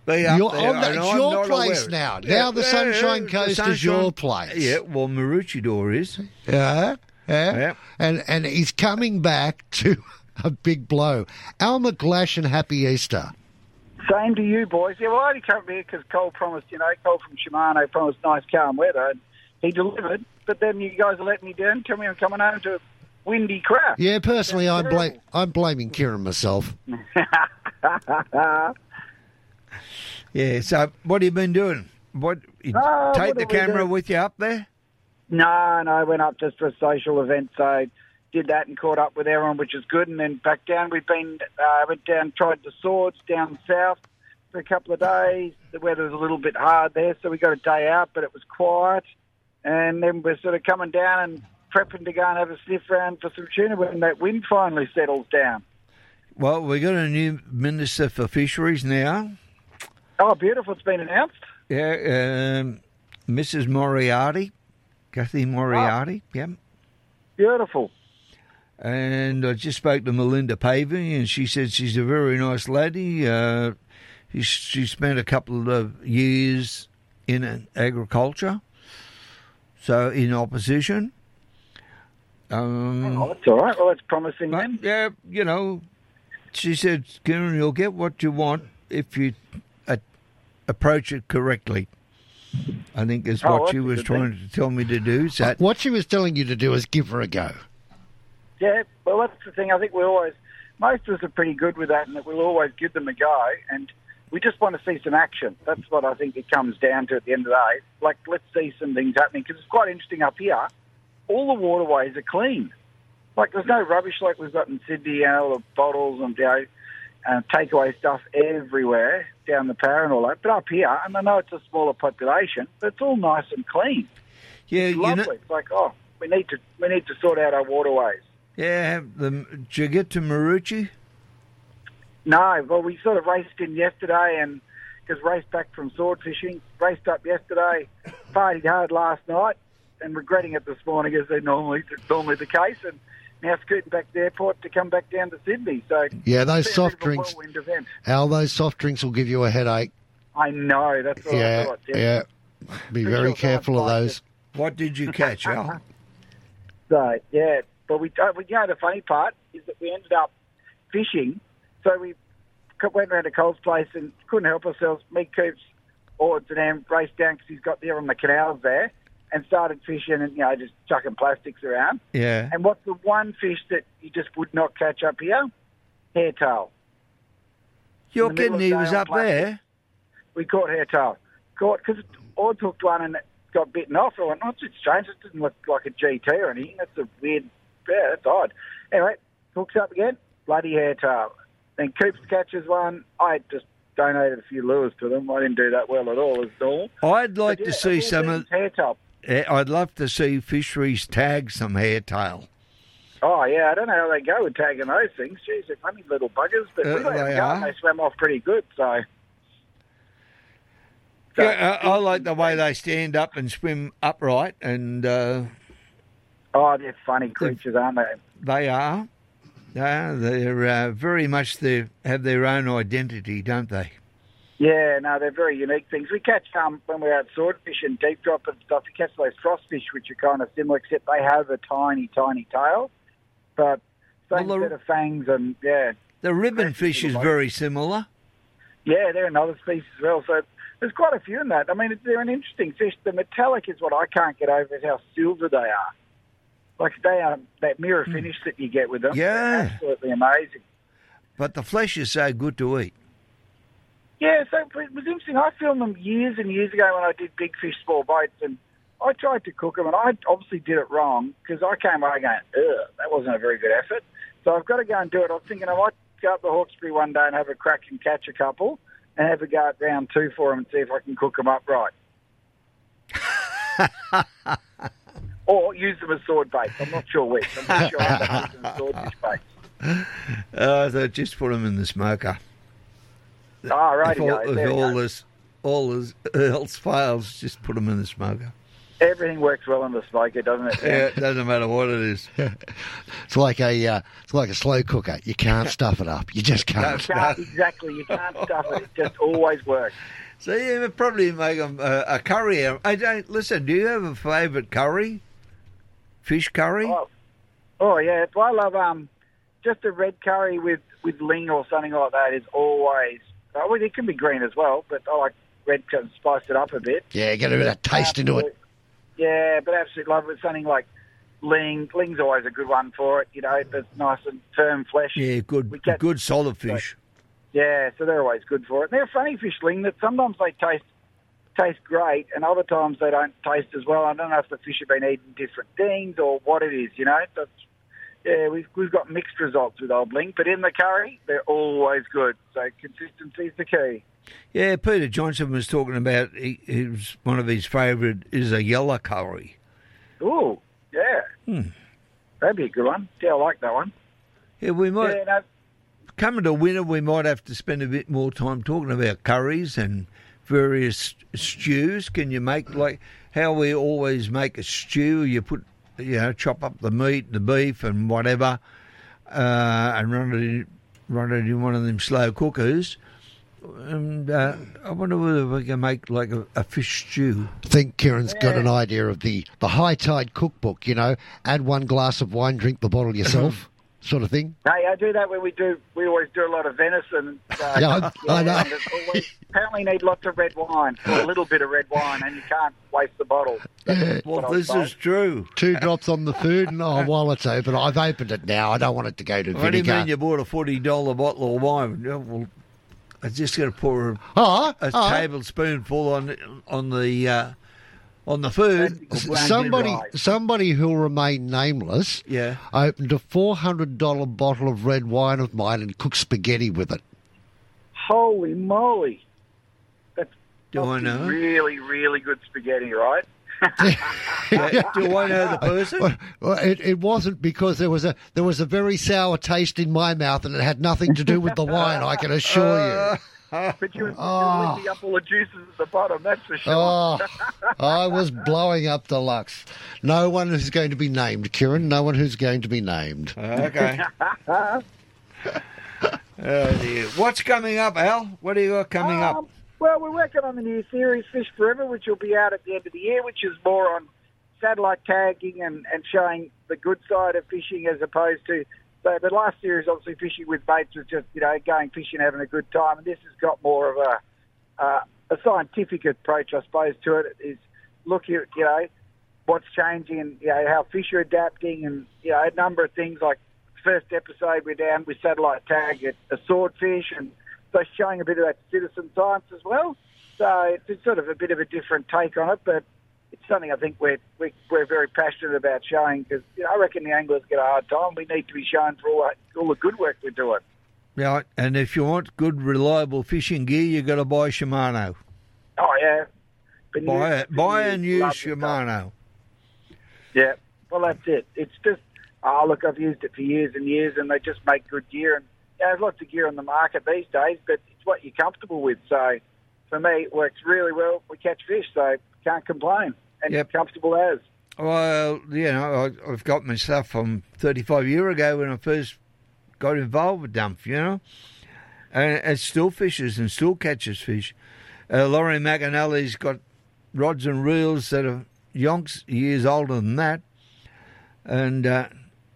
[SPEAKER 3] Be up
[SPEAKER 2] You're
[SPEAKER 3] there,
[SPEAKER 2] on that-
[SPEAKER 3] and
[SPEAKER 2] it's
[SPEAKER 3] I'm
[SPEAKER 2] your
[SPEAKER 3] not
[SPEAKER 2] place
[SPEAKER 3] aware-
[SPEAKER 2] now. Now the Sunshine
[SPEAKER 3] the
[SPEAKER 2] Coast is your place.
[SPEAKER 3] Yeah, well, Maroochydore is.
[SPEAKER 2] Yeah, yeah, and and he's coming back to a big blow. Al McGlashan Happy Easter.
[SPEAKER 5] Same to you, boys. Yeah, well, I only come here because Cole promised, you know, Cole from Shimano promised nice, calm weather, and he delivered. But then you guys are letting me down. Tell me I'm coming home to windy crap.
[SPEAKER 2] Yeah, personally, I'm bla- I'm blaming Kieran myself.
[SPEAKER 3] Yeah. So, what have you been doing? What? You
[SPEAKER 5] Oh,
[SPEAKER 3] take
[SPEAKER 5] what
[SPEAKER 3] the camera with you up there?
[SPEAKER 5] No, no, I went up just for a social event, so did that and caught up with everyone, which is good. And then back down. We've been uh, went down, tried the swords down south for a couple of days. The weather was a little bit hard there, so we got a day out, but it was quiet. And then we're sort of coming down and prepping to go and have a sniff round for some tuna when that wind finally settles down.
[SPEAKER 3] Well, we've got a new minister for fisheries now.
[SPEAKER 5] Oh, beautiful! It's been announced.
[SPEAKER 3] Yeah, um, Mrs. Moriarty, Kathy Moriarty. Yeah.
[SPEAKER 5] Beautiful.
[SPEAKER 3] And I just spoke to Melinda Pavey, and she said she's a very nice lady. Uh, she, she spent a couple of years in agriculture, so in opposition. Um,
[SPEAKER 5] Oh, that's all right. Well, that's promising
[SPEAKER 3] but,
[SPEAKER 5] then.
[SPEAKER 3] Yeah, you know, she said, Kieran, you'll get what you want if you uh, approach it correctly. I think is
[SPEAKER 5] Oh,
[SPEAKER 3] what
[SPEAKER 5] that's
[SPEAKER 3] she was
[SPEAKER 5] good
[SPEAKER 3] trying to tell me to do. So,
[SPEAKER 2] What she was telling you to do is give her a go.
[SPEAKER 5] Yeah, well, that's the thing. I think we always, most of us are pretty good with that, and that we'll always give them a go. And we just want to see some action. That's what I think it comes down to at the end of the day. Like, let's see some things happening because it's quite interesting up here. All the waterways are clean. Like, there's no rubbish like we've got in Sydney, you know, bottles and you know, uh, takeaway stuff everywhere down the power and all that. But up here, and I know it's a smaller population, but it's all nice and clean.
[SPEAKER 3] yeah,
[SPEAKER 5] It's
[SPEAKER 3] you
[SPEAKER 5] lovely.
[SPEAKER 3] know,
[SPEAKER 5] It's like, oh, we need to we need to sort out our waterways.
[SPEAKER 3] yeah. The, did you get to Maroochy?
[SPEAKER 5] No, well, we sort of raced in yesterday and because raced back from sword fishing, raced up yesterday, partied hard last night, and regretting it this morning as they normally normally the case, and now scooting back to the airport to come back down to Sydney. So
[SPEAKER 2] Yeah, those
[SPEAKER 5] it's been a
[SPEAKER 2] soft
[SPEAKER 5] bit of a
[SPEAKER 2] drinks.
[SPEAKER 5] whirlwind event.
[SPEAKER 2] Al, those soft drinks will give you a headache.
[SPEAKER 5] I know that's what I
[SPEAKER 2] Yeah,
[SPEAKER 5] thought.
[SPEAKER 2] yeah. Be very careful of those.
[SPEAKER 3] What did you catch, Al?
[SPEAKER 5] So yeah, but we, uh, we you know the funny part is that we ended up fishing. So we co- went round to Cole's place and couldn't help ourselves. Me, Coops, Ords, and Am raced down because he's got there on the canals there, and started fishing and you know just chucking plastics around.
[SPEAKER 3] Yeah.
[SPEAKER 5] And what's the one fish that you just would not catch up here? Hairtail.
[SPEAKER 3] You're
[SPEAKER 5] in
[SPEAKER 3] kidding, he was up
[SPEAKER 5] Plastic.
[SPEAKER 3] there.
[SPEAKER 5] We caught hairtail. Caught because I hooked one and it got bitten off. I went, "Oh, it's strange. It doesn't look like a GT or anything. That's a weird. Yeah, that's odd." Anyway, hooks up again. Bloody hairtail. Then Coops catches one. I just donated a few lures to them. I didn't do that well at all as normal.
[SPEAKER 3] I'd like
[SPEAKER 5] But
[SPEAKER 3] to see some of.
[SPEAKER 5] hairtail.
[SPEAKER 3] Eh, I'd love to see fisheries tag some hairtail.
[SPEAKER 5] Oh yeah, I don't know how they go with tagging those things. Jeez, they're funny little buggers, but
[SPEAKER 3] Uh,
[SPEAKER 5] we let them
[SPEAKER 3] they
[SPEAKER 5] go
[SPEAKER 3] are.
[SPEAKER 5] they swam off pretty good. So
[SPEAKER 3] Yeah, I, I like the way they stand up and swim upright, and uh,
[SPEAKER 5] oh, they're funny creatures, aren't they?
[SPEAKER 3] they are. Yeah, they're uh, very much they have their own identity, don't they?
[SPEAKER 5] Yeah, no, they're very unique things. We catch um when we're out swordfish and deep drop and stuff. We catch those frostfish, which are kind of similar, except they have a tiny, tiny tail, but same
[SPEAKER 3] Well, the-
[SPEAKER 5] set of fangs and yeah,
[SPEAKER 3] The ribbon fish is very similar.
[SPEAKER 5] yeah, they're another species as well. So there's quite a few in that. I mean, they're an interesting fish. The metallic is what I can't get over is how silver they are. Like they are that mirror hmm. finish that you get with them.
[SPEAKER 3] Yeah.
[SPEAKER 5] absolutely amazing.
[SPEAKER 3] But the flesh is so good to eat.
[SPEAKER 5] Yeah, so it was interesting. I filmed them years and years ago when I did big fish, small boats, and I tried to cook them, and I obviously did it wrong because I came away going, ugh, that wasn't a very good effort. So I've got to go and do it. I was thinking I might go up to Hawkesbury one day and have a crack and catch a couple and have a go at round two for them and see if I can cook them up right. or use them as sword bait. I'm not sure which. I'm not sure I have use them as swordfish bait.
[SPEAKER 3] Uh, so just put them in the smoker.
[SPEAKER 5] Ah, right.
[SPEAKER 3] If all, if all this all this else fails, just put them in the smoker.
[SPEAKER 5] Everything works well in the smoker, doesn't it?
[SPEAKER 3] Yeah, it doesn't matter what it is.
[SPEAKER 2] It's like a uh, it's like a slow cooker. You can't stuff it up. You just can't.
[SPEAKER 5] You can't- exactly. You can't stuff it. It just always works.
[SPEAKER 3] So you would probably make uh, a curry. I don't listen. Do you have a favourite curry? Fish curry?
[SPEAKER 5] Oh, oh yeah. Well, I love um, just a red curry with with ling or something like that is always. Oh, well, it can be green as well, but I like red to spice it up a bit.
[SPEAKER 2] Yeah, get a bit of taste into it.
[SPEAKER 5] Yeah, but absolutely love it. with Something like ling. Ling's always a good one for it. You know, it's nice and firm flesh.
[SPEAKER 3] Yeah, good, get, good solid fish.
[SPEAKER 5] Yeah, so they're always good for it. And they're a funny fish, Ling, that sometimes they taste taste great and other times they don't taste as well. I don't know if the fish have been eating different things or what it is, you know. That's, yeah, we've, we've got mixed results with Old but in the curry, they're always good. So consistency is the key.
[SPEAKER 3] Yeah, Peter Johnson was talking about he, he was one of his favourite is a yellow curry.
[SPEAKER 5] Ooh, yeah.
[SPEAKER 3] Hmm.
[SPEAKER 5] That'd be a good one. Yeah, I like that one.
[SPEAKER 3] Yeah, we might
[SPEAKER 5] Yeah, no,
[SPEAKER 3] coming to winter. We might have to spend a bit more time talking about curries and various stews. Can you make like how we always make a stew? You put you know chop up the meat, the beef, and whatever, uh, and run it in, run it in one of them slow cookers. And uh, I wonder whether we can make like a, a fish stew.
[SPEAKER 2] I think Kieran's got an idea of the, the high tide cookbook, you know, add one glass of wine, drink the bottle yourself, sort of thing.
[SPEAKER 5] Hey, I do that when we do. We always do a lot of venison. Uh,
[SPEAKER 2] Yeah, I- I know.
[SPEAKER 5] and apparently, need lots of red wine, a little bit of red wine, and you can't waste the bottle. That's what I was told.
[SPEAKER 3] true.
[SPEAKER 2] Two drops on the food, and oh, while it's open, I've opened it now. I don't want it to go to
[SPEAKER 3] What do you mean you bought a forty dollar bottle of wine? Yeah, well, I'm just going to pour a,
[SPEAKER 2] Oh,
[SPEAKER 3] a
[SPEAKER 2] oh.
[SPEAKER 3] tablespoonful on on the uh, on the food.
[SPEAKER 2] Somebody, somebody who'll remain nameless,
[SPEAKER 3] Yeah.
[SPEAKER 2] opened a four hundred dollar bottle of red wine of mine and cooked spaghetti with it.
[SPEAKER 5] Holy moly! That's
[SPEAKER 3] Do I know?
[SPEAKER 5] really, really good spaghetti, right?
[SPEAKER 3] Do I know the person?
[SPEAKER 2] Well, well, it, it wasn't because there was a there was a very sour taste in my mouth, and it had nothing to do with the wine. I can assure you.
[SPEAKER 5] but you,
[SPEAKER 2] Oh.
[SPEAKER 5] you're licking up all the juices at the bottom. That's for sure.
[SPEAKER 2] Oh, I was blowing up the Lux. No one who's going to be named, Kieran. No one who's going to be named.
[SPEAKER 3] Okay. Oh dear. What's coming up, Al? What do you got coming up?
[SPEAKER 5] Um, Well, we're working on the new series, Fish Forever, which will be out at the end of the year, which is more on satellite tagging and, and showing the good side of fishing as opposed to. So the last series, obviously, fishing with baits was just you know going fishing, having a good time, and this has got more of a uh, a scientific approach, I suppose, to it. Is looking at you know what's changing and you know how fish are adapting, and you know a number of things like first episode we're down with satellite tag at a swordfish and they're showing a bit of that citizen science as well. So it's sort of a bit of a different take on it, but it's something I think we're we're, we're very passionate about showing because you know, I reckon the anglers get a hard time. We need to be shown for all all the good work we're doing.
[SPEAKER 3] Right, and if you want good, reliable fishing gear, you've got to buy Shimano.
[SPEAKER 5] Oh yeah, Been
[SPEAKER 3] Buy it, buy
[SPEAKER 5] years,
[SPEAKER 3] and use
[SPEAKER 5] love stuff.
[SPEAKER 3] Shimano.
[SPEAKER 5] Yeah, well that's it. It's just oh look, I've used it for years and years, and they just make good gear. And yeah, there's lots of gear on the market these days, but it's what you're comfortable with. So for me, it works really well. We catch fish, so can't complain, and
[SPEAKER 3] Yep.
[SPEAKER 5] comfortable as.
[SPEAKER 3] Well, you know, I, I've got my stuff from 35 year ago when I first got involved with Dump, you know, and it still fishes and still catches fish. Uh, Laurie McAnally's got rods and reels that are yonks years older than that, and uh,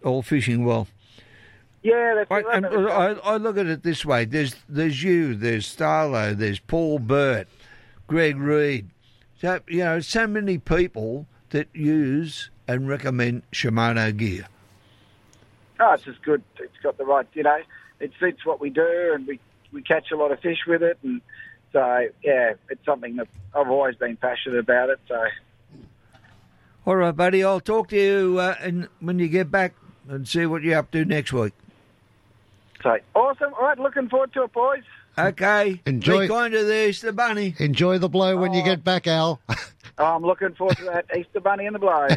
[SPEAKER 3] all fishing well.
[SPEAKER 5] Yeah, that's
[SPEAKER 3] I, and I, I look at it this way: there's there's you, there's Starlo, there's Paul Burt, Greg Reed. So you know, so many people that use and recommend Shimano gear.
[SPEAKER 5] Oh, it's just good. It's got the right, you know, it suits what we do, and we we catch a lot of fish with it, and so yeah, it's something that I've always been passionate about. It so
[SPEAKER 3] All right, buddy. I'll talk to you uh, and when you get back and see what you're up to next week.
[SPEAKER 5] so awesome. All right, looking forward to it, boys.
[SPEAKER 3] Okay.
[SPEAKER 2] Enjoy-
[SPEAKER 3] Be kind to the Easter Bunny.
[SPEAKER 2] Enjoy the blow when you oh. get back, Al.
[SPEAKER 5] Oh, I'm looking forward to that Easter bunny and the blow.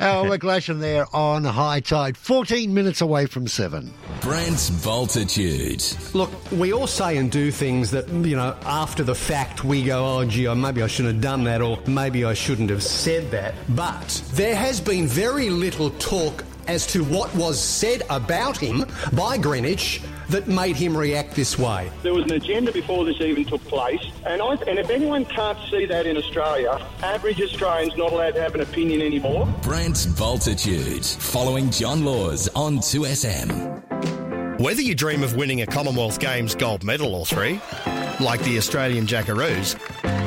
[SPEAKER 2] Al McGlashan there on high tide, 14 minutes away from 7.
[SPEAKER 8] Brent's Voltitude.
[SPEAKER 25] Look, we all say and do things that, you know, after the fact we go, oh, gee, oh, maybe I shouldn't have done that or maybe I shouldn't have said that. But there has been very little talk as to what was said about him by Greenwich that made him react this way.
[SPEAKER 26] There was an agenda before this even took place, and I, and if anyone can't see that in Australia, average Australians not allowed to have an opinion anymore.
[SPEAKER 8] Brent's Voltitude. Following John Laws on 2SM.
[SPEAKER 27] Whether you dream of winning a Commonwealth Games gold medal or three, like the Australian Jackaroos,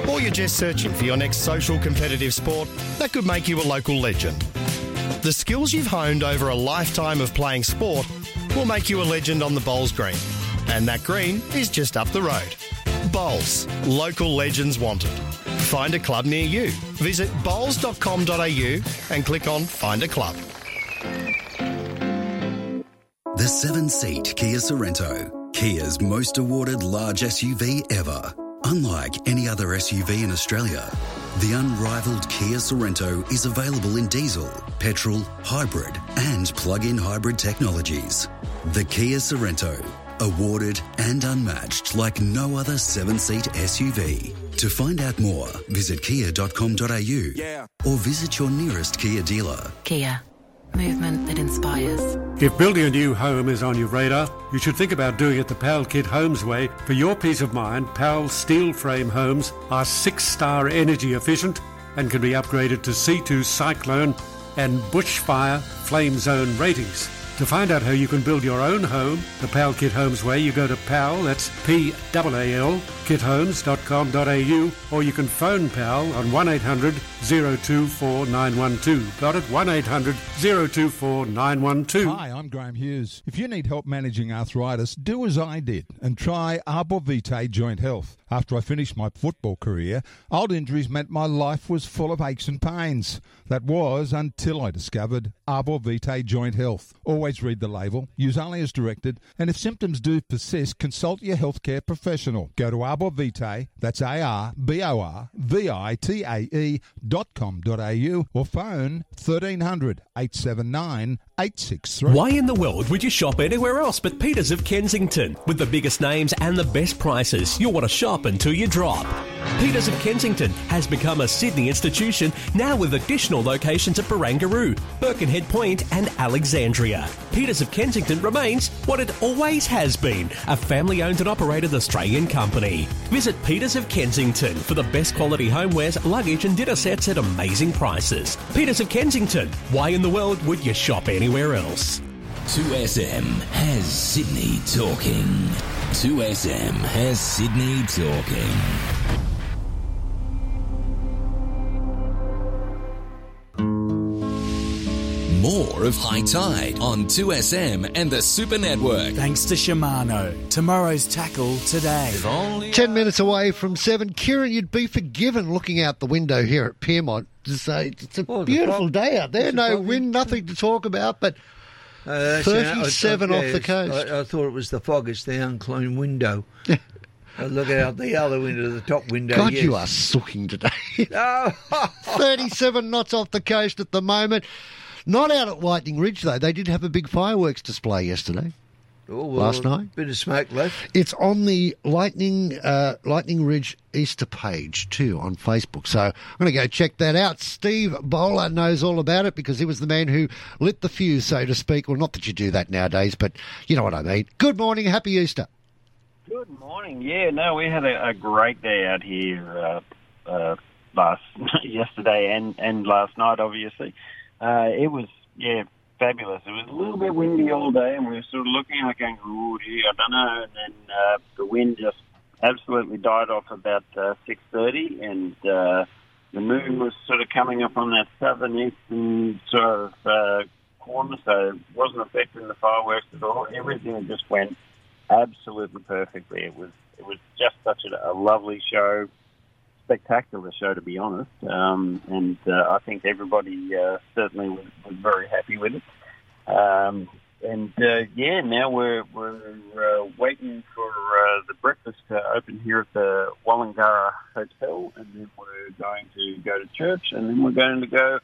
[SPEAKER 27] or you're just searching for your next social competitive sport that could make you a local legend. The skills you've honed over a lifetime of playing sport will make you a legend on the Bowls Green. And that green is just up the road. Bowls, local legends wanted. Find a club near you. Visit bowls.com.au and click on Find a Club.
[SPEAKER 28] The seven seat Kia Sorento, Kia's most awarded large SUV ever. Unlike any other SUV in Australia, the unrivaled Kia Sorento is available in diesel, petrol, hybrid, and plug in hybrid technologies. The Kia Sorento, awarded and unmatched like no other seven seat SUV. To find out more, visit kia.com.au or visit your nearest Kia dealer.
[SPEAKER 24] Kia, movement that inspires.
[SPEAKER 14] If building a new home is on your radar, you should think about doing it the Pal Kit Homes way. For your peace of mind, Pal steel frame homes are six star energy efficient and can be upgraded to C2 Cyclone and Bushfire Flame Zone ratings. To find out how you can build your own home the Pal Kit Homes way, you go to PAL, that's P-A-L, kithomes.com.au, or you can phone PAL on 1800 024 912. Got it? 1800 024 912.
[SPEAKER 29] Hi, I'm Graham Hughes. If you need help managing arthritis, do as I did and try Arbor Vitae Joint Health. After I finished my football career, old injuries meant my life was full of aches and pains. That was until I discovered Arbor Vitae Joint Health. Always read the label, use only as directed, and if symptoms do persist, consult your healthcare professional. Go to Arbor Vitae, that's A-R-B-O-R-V-I-T-A-E dot com dot au or phone 1300 879 863.
[SPEAKER 30] Why in the world would you shop anywhere else but Peters of Kensington? With the biggest names and the best prices, you'll want to shop until you drop. Peters of Kensington has become a Sydney institution now with additional locations at Barangaroo, Birkenhead Point, and Alexandria. Peters of Kensington remains what it always has been a family owned and operated Australian company. Visit Peters of Kensington for the best quality homewares, luggage, and dinner sets at amazing prices. Peters of Kensington. Why in the world would you shop anywhere else?
[SPEAKER 8] 2SM has Sydney talking. 2SM has Sydney talking. More of High Tide on 2SM and the Super Network.
[SPEAKER 15] Thanks to Shimano. Tomorrow's tackle today.
[SPEAKER 2] 10 minutes away from 7. Kieran, you'd be forgiven looking out the window here at Pyrmont to say it's a
[SPEAKER 3] Oh,
[SPEAKER 2] beautiful day out there. No
[SPEAKER 3] foggy-
[SPEAKER 2] wind, nothing to talk about, but
[SPEAKER 3] Uh, that's- I- I-
[SPEAKER 2] 37 off the coast.
[SPEAKER 3] I, I thought it was the fog. It's the unclean window. I look out the other window, the top window.
[SPEAKER 2] God,
[SPEAKER 3] yes.
[SPEAKER 2] you are sooking today.
[SPEAKER 3] Oh.
[SPEAKER 2] 37 knots off the coast at the moment. Not out at Lightning Ridge, though. They did have a big fireworks display yesterday.
[SPEAKER 3] Oh, well,
[SPEAKER 2] last night.
[SPEAKER 3] Bit of smoke left.
[SPEAKER 2] It's on the Lightning uh, Lightning Ridge Easter page too on Facebook. So I'm going to go check that out. Steve Bowler knows all about it because he was the man who lit the fuse, so to speak. Well, not that you do that nowadays, but you know what I mean. Good morning, happy Easter.
[SPEAKER 31] Good morning. Yeah, no, we had a, a great day out here uh, uh, last yesterday and and last night. Obviously, uh, it was yeah fabulous. It was a little bit windy all day, and we were sort of looking out, going, "Oh, gee, I don't know." And then uh, the wind just absolutely died off about uh, six thirty, and uh, the moon was sort of coming up on that southern eastern sort of uh, corner, so it wasn't affecting the fireworks at all. Everything just went absolutely perfectly. It was it was just such a, a lovely show, spectacular show to be honest. Um, and uh, I think everybody uh, certainly was, was very happy with it. Um, and uh, yeah, now we're we're uh, waiting for uh, the breakfast to open here at the Wallangara Hotel, and then we're going to go to church, and then we're going to go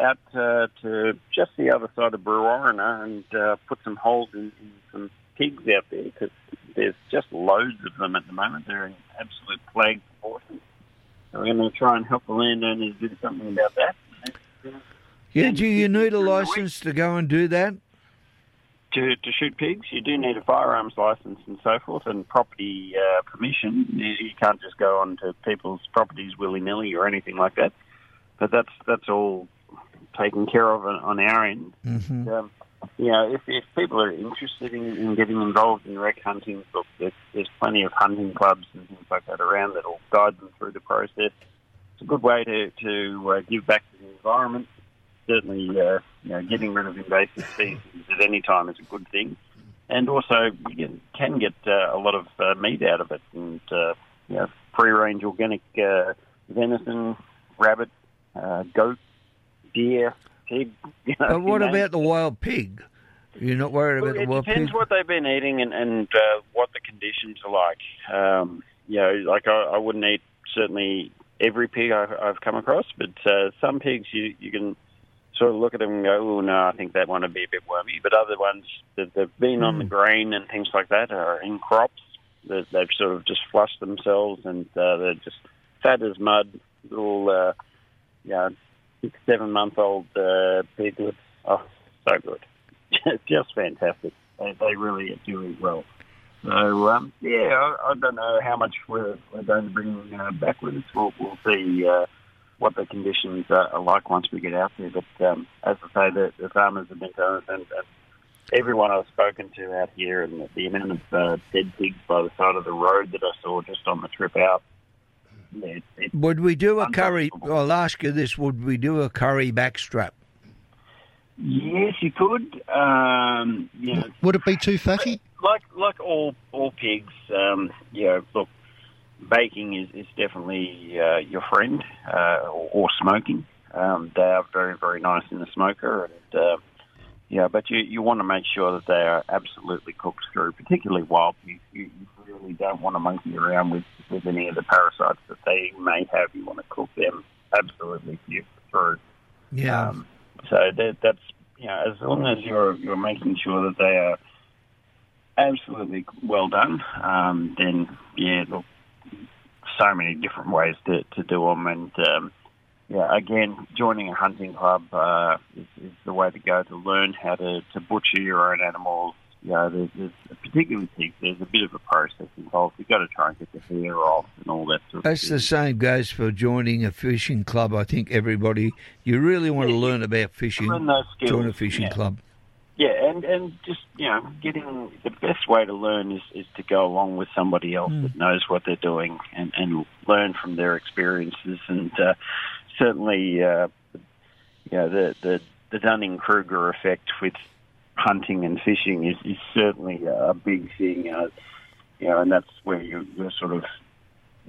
[SPEAKER 31] out uh, to just the other side of Brewarrina and uh, put some holes in, in some pigs out there because there's just loads of them at the moment. They're in absolute plague proportions. So we're going to try and help the landowners do something about that.
[SPEAKER 3] Yeah, do you need a license to go and do that?
[SPEAKER 31] To, to shoot pigs, you do need a firearms license and so forth, and property uh, permission. You, you can't just go onto people's properties willy nilly or anything like that. But that's that's all taken care of on, on our end.
[SPEAKER 3] Mm-hmm.
[SPEAKER 31] Um, you know, if, if people are interested in, in getting involved in rec hunting, look, there's, there's plenty of hunting clubs and things like that around that'll guide them through the process. It's a good way to, to uh, give back to the environment. Certainly, uh, you know, getting rid of invasive species at any time is a good thing. And also, you can, can get uh, a lot of uh, meat out of it, and uh, you know, free-range organic uh, venison, rabbit, uh, goat, deer, pig. You know,
[SPEAKER 3] But what about the wild pig? You're not worried
[SPEAKER 31] well,
[SPEAKER 3] about the wild pig?
[SPEAKER 31] it depends what they've been eating and, and uh, what the conditions are like. Um, you know, like I, I wouldn't eat certainly every pig I've, I've come across, but uh, some pigs you, you can sort of look at them and go, oh no, I think that one would be a bit wormy. But other ones that they've been on the grain and things like that are in crops that they've sort of just flushed themselves and uh, they're just fat as mud, little, uh, you know, six, seven month old uh, piglets. Oh, so good. just fantastic. They, they really are doing well. So, um, yeah, I, I don't know how much we're, we're going to bring uh, back with us. We'll, we'll see uh, what the conditions are, like once we get out there. But um, as I say, the, the farmers have been telling us, and, and everyone I've spoken to out here, and the, the amount of uh, dead pigs by the side of the road that I saw just on the trip out. Yeah, it, it,
[SPEAKER 3] Would we do a curry? I'll ask you this: Would we do a curry backstrap?
[SPEAKER 31] yes, you could. Um, you know,
[SPEAKER 2] Would it be too fatty?
[SPEAKER 31] like like all all pigs, um, you know, look, baking is, is definitely uh, your friend, uh, or, or smoking. Um, they are very very nice in the smoker, and uh, yeah, but you you want to make sure that they are absolutely cooked through, particularly wild. You, you really don't want to monkey around with with any of the parasites that they may have. You want to cook them absolutely through.
[SPEAKER 3] Yeah.
[SPEAKER 31] Um, so that, that's you know, as long as you're you're making sure that they are absolutely well done, um, then yeah, look, so many different ways to, to do them, and um, yeah, again, joining a hunting club uh, is, is the way to go to learn how to, to butcher your own animals. You know, there's, there's particularly pigs. There's a bit of a process involved. You've got to try and get the hair off and all that sort of
[SPEAKER 3] That's the same goes for joining a fishing club. I think everybody, you really want to learn about fishing,
[SPEAKER 31] Learn those skills,
[SPEAKER 3] join a fishing
[SPEAKER 31] yeah.
[SPEAKER 3] club.
[SPEAKER 31] Yeah, and, and just, you know, getting the best way to learn is, is to go along with somebody else that knows what they're doing and, and learn from their experiences. And uh, certainly, uh, you know, the, the the Dunning Kruger effect with hunting and fishing is, is certainly a big thing. Uh, you know, and that's where you, you're sort of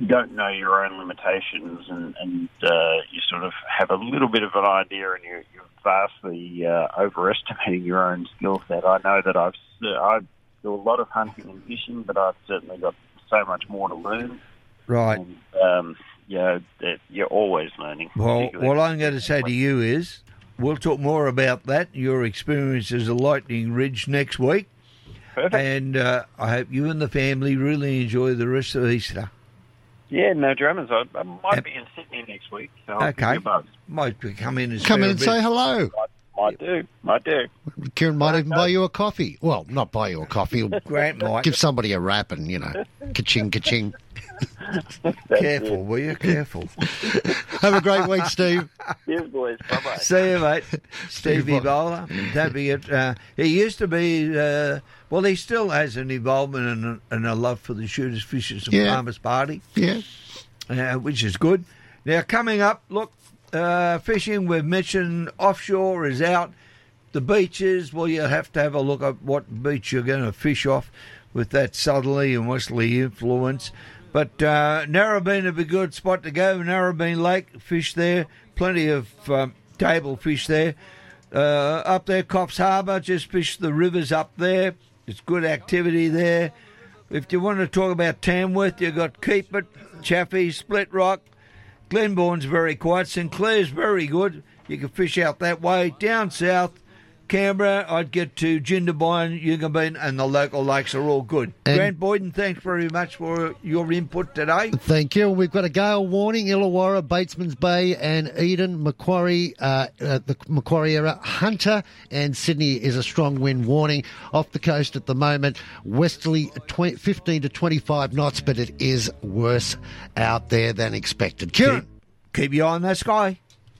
[SPEAKER 31] don't know your own limitations and, and uh, you sort of have a little bit of an idea and you're, you're vastly uh, overestimating your own skill set. I know that I've I do a lot of hunting and fishing, but I've certainly got so much more to learn.
[SPEAKER 3] Right.
[SPEAKER 31] And, um, you know, you're always learning.
[SPEAKER 3] Well, what I'm going to say to you is, we'll talk more about that, your experience as a Lightning Ridge next week.
[SPEAKER 31] Perfect.
[SPEAKER 3] And uh, I hope you and the family really enjoy the rest of Easter.
[SPEAKER 31] Yeah, no dramas. I, I might be in Sydney next week. So
[SPEAKER 3] Okay.
[SPEAKER 31] you.
[SPEAKER 3] Might be- come in and
[SPEAKER 2] Come in and
[SPEAKER 3] a
[SPEAKER 2] say hello.
[SPEAKER 31] Might do. Might do.
[SPEAKER 2] Kieran might even buy you a coffee. Well, not buy you a coffee.
[SPEAKER 3] Grant might.
[SPEAKER 2] Give somebody a wrap and, you know, ka-ching, ka-ching.
[SPEAKER 3] Careful, will you? Careful.
[SPEAKER 2] Have a great week, Steve.
[SPEAKER 31] Cheers, boys. Bye bye.
[SPEAKER 3] See you, mate. Stevie Bowler. Don't forget, uh, he used to be, uh, well, he still has an involvement and a, and a love for the Shooters, Fishers and
[SPEAKER 2] Yeah.
[SPEAKER 3] Farmers Party,
[SPEAKER 2] Yeah.
[SPEAKER 3] uh, which is good. Now, coming up, look, uh, fishing, we've mentioned offshore is out. The beaches, well, you'll have to have a look at what beach you're going to fish off with that southerly and westerly influence. But uh, Narrabeen would be a good spot to go. Narrabeen Lake, fish there. Plenty of um, table fish there. Uh, up there, Coffs Harbour, just fish the rivers up there. It's good activity there. If you want to talk about Tamworth, you've got Keep It, Chaffey, Split Rock. Glenbawn's very quiet. St Clair's very good. You can fish out that way. Down south, Canberra, I'd get to Jindabyne, Eucumbene, and the local lakes are all good.
[SPEAKER 2] And-
[SPEAKER 3] Grant Boyden, thanks very much for your input today.
[SPEAKER 2] Thank you. We've got a gale warning, Illawarra, Batemans Bay, and Eden, Macquarie, uh, uh, the Macquarie area, Hunter, and Sydney is a strong wind warning. Off the coast at the moment, westerly 20, 15 to 25 knots, but it is worse out there than expected. Kieran.
[SPEAKER 3] Keep your eye on that sky.